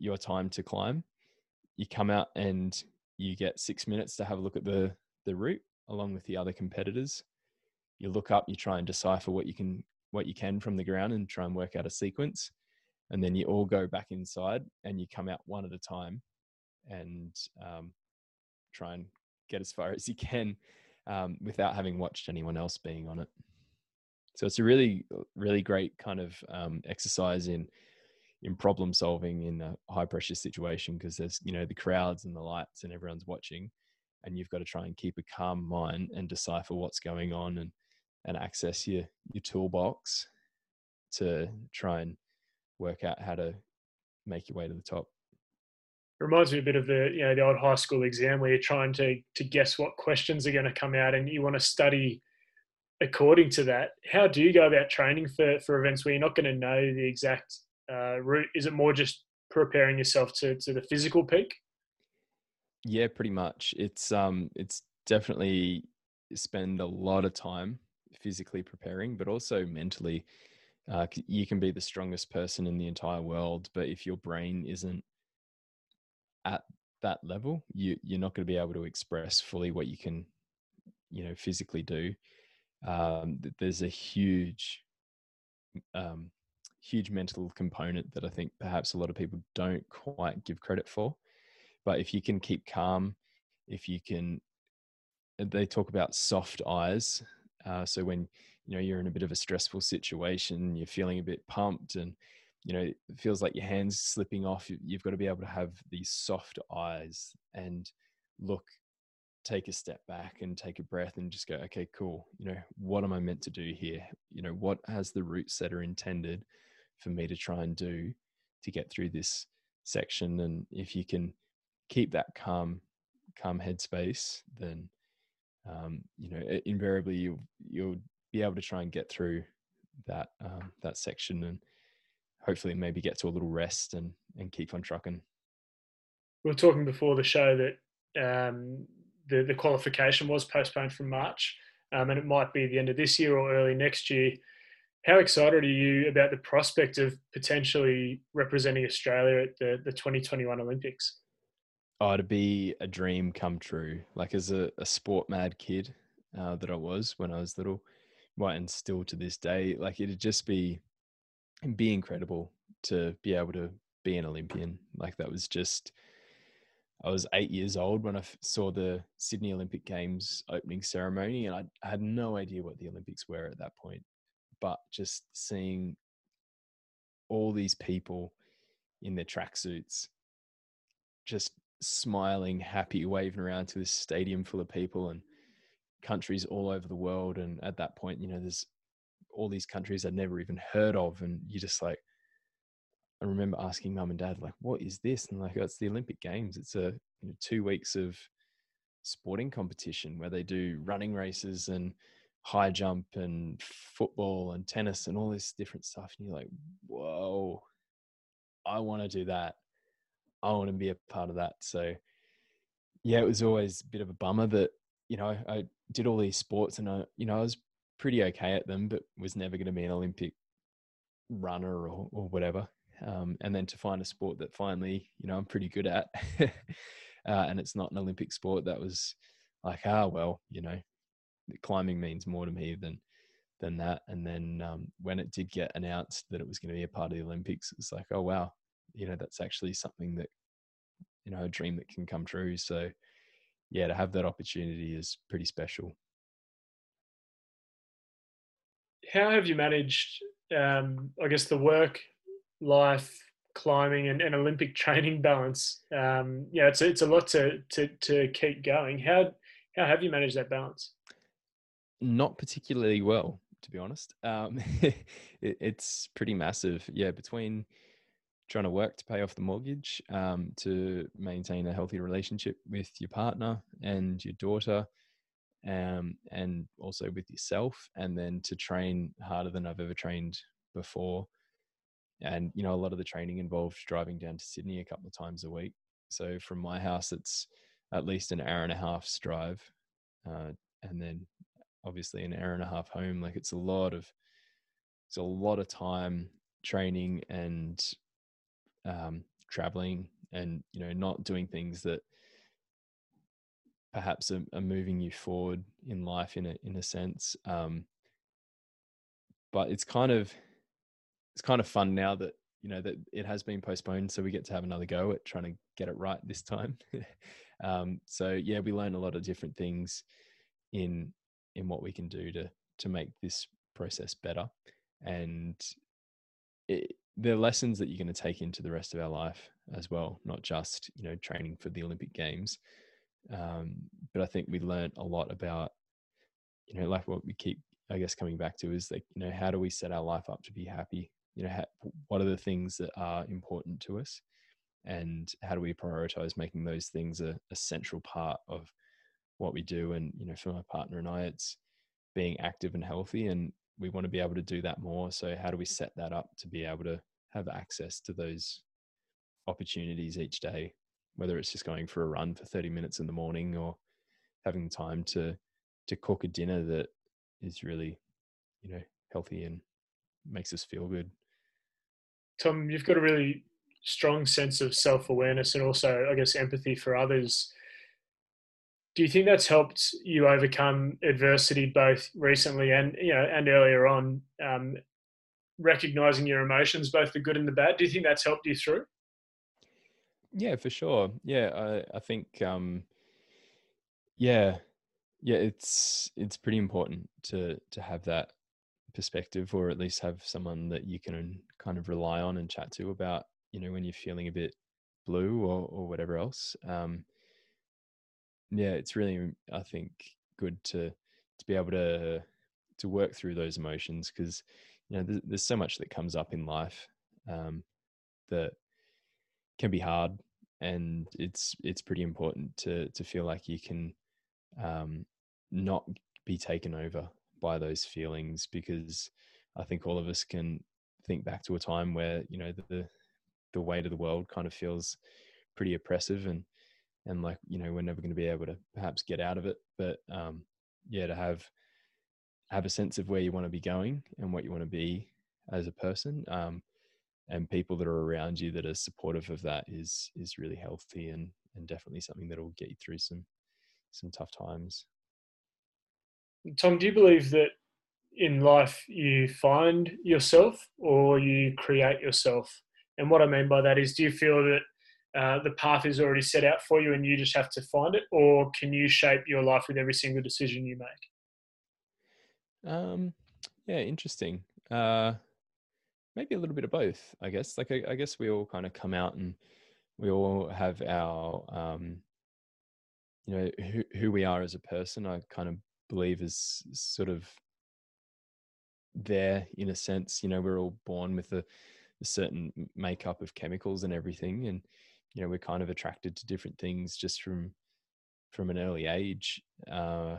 your time to climb. You come out and you get six minutes to have a look at the the route along with the other competitors. You look up, you try and decipher what you can what you can from the ground and try and work out a sequence. And then you all go back inside and you come out one at a time and um, try and get as far as you can um, without having watched anyone else being on it. So it's a really, really great kind of um, exercise in in problem solving in a high pressure situation because there's you know the crowds and the lights and everyone's watching and you've got to try and keep a calm mind and decipher what's going on and and access your your toolbox to try and work out how to make your way to the top. It reminds me a bit of the you know the old high school exam where you're trying to to guess what questions are going to come out and you want to study according to that. How do you go about training for for events where you're not going to know the exact uh, route? Is it more just preparing yourself to to the physical peak? Yeah, pretty much. It's um, it's definitely spend a lot of time physically preparing, but also mentally. Uh, you can be the strongest person in the entire world, but if your brain isn't at that level, you you're not going to be able to express fully what you can, you know, physically do. Um, there's a huge um, huge mental component that I think perhaps a lot of people don't quite give credit for. But if you can keep calm, if you can, uh, they talk about soft eyes. Uh, so when you know you're in a bit of a stressful situation, you're feeling a bit pumped, and you know it feels like your hands slipping off. You've got to be able to have these soft eyes and look take a step back and take a breath and just go okay cool you know what am i meant to do here you know what has the route setter intended for me to try and do to get through this section and if you can keep that calm calm headspace then um, you know invariably you'll you'll be able to try and get through that um, that section and hopefully maybe get to a little rest and and keep on trucking. We were talking before the show that um, the the qualification was postponed from March um, and it might be the end of this year or early next year how excited are you about the prospect of potentially representing Australia at the, the 2021 Olympics? Oh, to be a dream come true. Like as a, a sport mad kid uh, that I was when I was little, well, and still to this day, like it'd just be be incredible to be able to be an Olympian. Like that was just. I was eight years old when I saw the Sydney Olympic Games opening ceremony, and I had no idea what the Olympics were at that point but just seeing all these people in their tracksuits just smiling, happy, waving around to this stadium full of people and countries all over the world. And at that point, you know, there's all these countries I'd never even heard of. And you're just like, I remember asking mum and dad, like, what is this? And like, oh, it's the Olympic Games. It's a you know, two weeks of sporting competition where they do running races and high jump and football and tennis and all this different stuff. And you're like, whoa, I want to do that. I want to be a part of that. So, yeah, it was always a bit of a bummer that, you know, I did all these sports and I, you know, I was pretty okay at them, but was never going to be an Olympic runner or, or whatever. Um, and then to find a sport that finally, you know, I'm pretty good at, uh, and it's not an Olympic sport, that was like, ah, well, you know, climbing means more to me than than that. And then um, when it did get announced that it was going to be a part of the Olympics, it's like, oh wow, you know, that's actually something that, you know, a dream that can come true. So, yeah, to have that opportunity is pretty special. How have you managed, um, I guess, the work life, climbing, and, and Olympic training balance. Um, yeah, it's it's a lot to to to keep going. How how have you managed that balance? Not particularly well, to be honest. Um, it, it's pretty massive. Yeah, between trying to work to pay off the mortgage, um, to maintain a healthy relationship with your partner and your daughter, um, and also with yourself, and then to train harder than I've ever trained before and you know a lot of the training involved driving down to sydney a couple of times a week so from my house it's at least an hour and a half's drive uh, and then obviously an hour and a half home like it's a lot of it's a lot of time training and um, traveling and you know not doing things that perhaps are, are, moving you forward in life in a in a sense um, but it's kind of it's kind of fun now that you know that it has been postponed, so we get to have another go at trying to get it right this time. um, so yeah, we learn a lot of different things in in what we can do to to make this process better, and it, the lessons that you're going to take into the rest of our life as well, not just you know training for the Olympic Games. Um, but I think we learned a lot about you know like what we keep I guess coming back to is like you know how do we set our life up to be happy? You know how, what are the things that are important to us? And how do we prioritize making those things a, a central part of what we do and you know for my partner and i it's being active and healthy and we want to be able to do that more. So how do we set that up to be able to have access to those opportunities each day? Whether it's just going for a run for 30 minutes in the morning or having time to to cook a dinner that is really you know healthy and makes us feel good. Tom, you've got a really strong sense of self awareness and also, I guess, empathy for others. Do you think that's helped you overcome adversity both recently and you know and earlier on? Um, recognizing your emotions, both the good and the bad. Do you think that's helped you through? Yeah, for sure. Yeah, I, I think um, yeah, yeah, it's it's pretty important to to have that perspective or at least have someone that you can kind of rely on and chat to about you know when you're feeling a bit blue or, or whatever else um yeah it's really i think good to to be able to to work through those emotions because you know there's, there's, so much that comes up in life um that can be hard and it's it's pretty important to to feel like you can um not be taken over by those feelings because I think all of us can think back to a time where you know the the weight of the world kind of feels pretty oppressive and and like you know we're never going to be able to perhaps get out of it but um yeah to have have a sense of where you want to be going and what you want to be as a person um and people that are around you that are supportive of that is is really healthy and and definitely something that will get you through some some tough times Tom, do you believe that in life you find yourself or you create yourself? And what I mean by that is, do you feel that uh, the path is already set out for you and you just have to find it, or can you shape your life with every single decision you make? Um, yeah, interesting. Uh, maybe a little bit of both, I guess. Like, I, I guess we all kind of come out and we all have our, um, you know, who, who we are as a person. I kind of believe is sort of there in a sense. You know, we're all born with the a certain makeup of chemicals and everything, and you know we're kind of attracted to different things just from from an early age. Uh,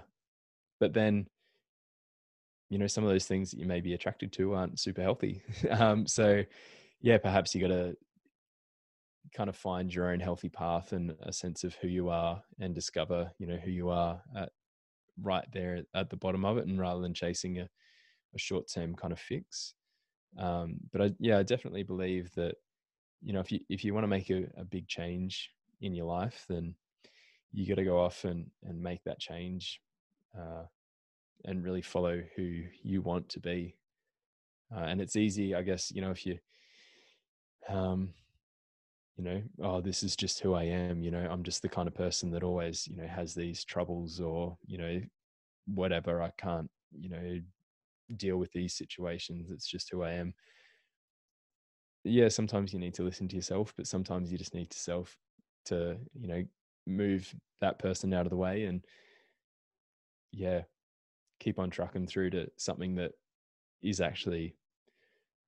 but then, you know, some of those things that you may be attracted to aren't super healthy. um, so, yeah, perhaps you got to kind of find your own healthy path and a sense of who you are and discover, you know, who you are at right there at the bottom of it, and rather than chasing a, a short term kind of fix. Um, but I, yeah, I definitely believe that you know if you if you want to make a, a big change in your life, then you got to go off and and make that change, uh, and really follow who you want to be. Uh, and it's easy, I guess, you know, if you, um, you know, oh, this is just who I am. You know, I'm just the kind of person that always, you know, has these troubles or you know, whatever. I can't, you know, deal with these situations. It's just who I am. Yeah, sometimes you need to listen to yourself, but sometimes you just need to self to, you know, move that person out of the way and yeah, keep on trucking through to something that is actually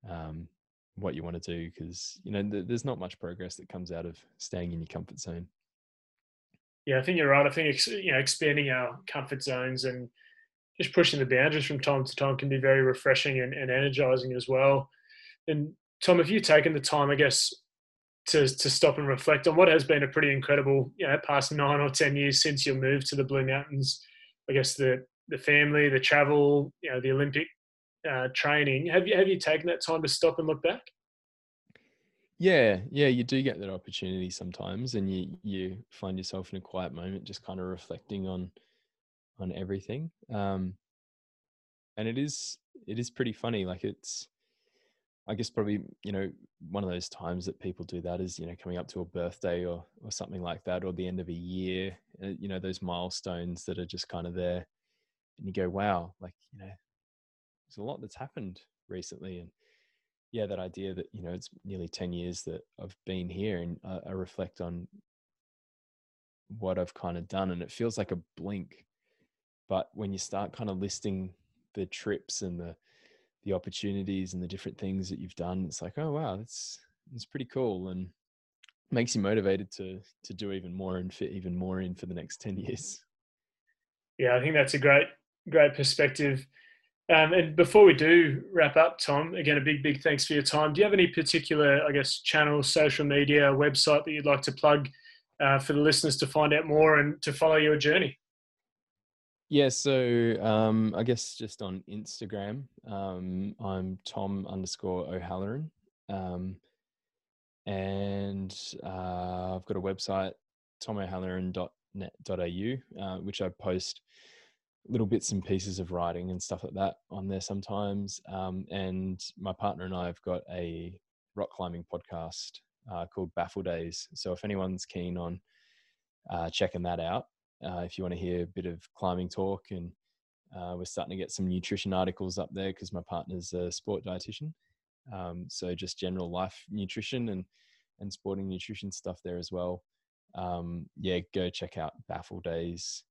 um, what you want to do because you know th- there's not much progress that comes out of staying in your comfort zone. Yeah, I think you're right. I think ex- you know expanding our comfort zones and just pushing the boundaries from time to time can be very refreshing and, and energizing as well. And Tom, have you taken the time, I guess, to to stop and reflect on what has been a pretty incredible, you know, past nine or ten years since your move to the Blue Mountains? I guess the the family, the travel, you know, the Olympic uh, training. Have you have you taken that time to stop and look back? Yeah, yeah, you do get that opportunity sometimes, and you you find yourself in a quiet moment, just kind of reflecting on on everything. Um, and it is it is pretty funny. Like it's, I guess probably you know one of those times that people do that is you know coming up to a birthday or or something like that, or the end of a year. Uh, you know those milestones that are just kind of there, and you go, wow, like you know, there's a lot that's happened recently, and yeah, that idea that you know it's nearly ten years that I've been here, and I, I reflect on what I've kind of done, and it feels like a blink but when you start kind of listing the trips and the the opportunities and the different things that you've done, it's like, oh wow, that's it's pretty cool and makes you motivated to to do even more and fit even more in for the next 10 years. Yeah, I think that's a great great perspective. Um, and before we do wrap up, Tom, again, a big, big thanks for your time. Do you have any particular, I guess, channel, social media, website that you'd like to plug uh, for the listeners to find out more and to follow your journey? Yeah, so um, I guess just on Instagram, um, I'm Tom underscore O'Halloran. Um, and uh, I've got a website, tomohalloran.net.au, uh, which I post little bits and pieces of writing and stuff like that on there sometimes. Um, and my partner and I have got a rock climbing podcast uh, called Baffle Days. So if anyone's keen on uh, checking that out, uh, if you want to hear a bit of climbing talk and uh, we're starting to get some nutrition articles up there because my partner's a sport dietitian. Um, so just general life nutrition and and sporting nutrition stuff there as well. Um, yeah go check out baffle days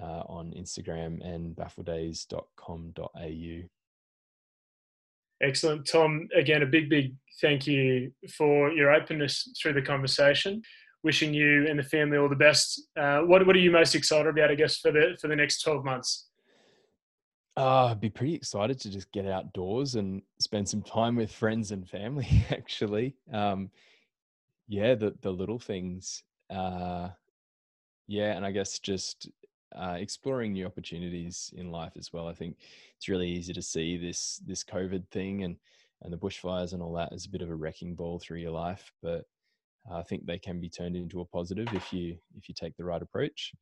uh, on instagram and baffledays.com.au Excellent. Tom, again, a big, big thank you for your openness through the conversation wishing you and the family all the best. Uh, what what are you most excited about? I guess for the for the next twelve months. Uh, I'd be pretty excited to just get outdoors and spend some time with friends and family. Actually, um, yeah, the the little things. Uh, yeah, and I guess just uh, exploring new opportunities in life as well. I think it's really easy to see this this COVID thing and and the bushfires and all that as a bit of a wrecking ball through your life, but I think they can be turned into a positive if you if you take the right approach.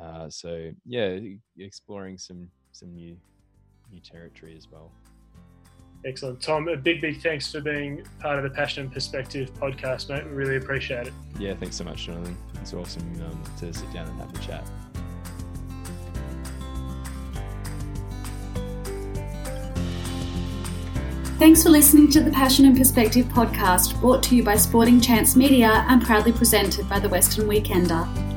Uh, so yeah, exploring some some new new territory as well. Excellent, Tom. A big big thanks for being part of the Passion and Perspective podcast, mate. We really appreciate it. Yeah, thanks so much, Jonathan. It's awesome um, to sit down and have a chat. Thanks for listening to the Passion and Perspective podcast, brought to you by Sporting Chance Media and proudly presented by the Western Weekender.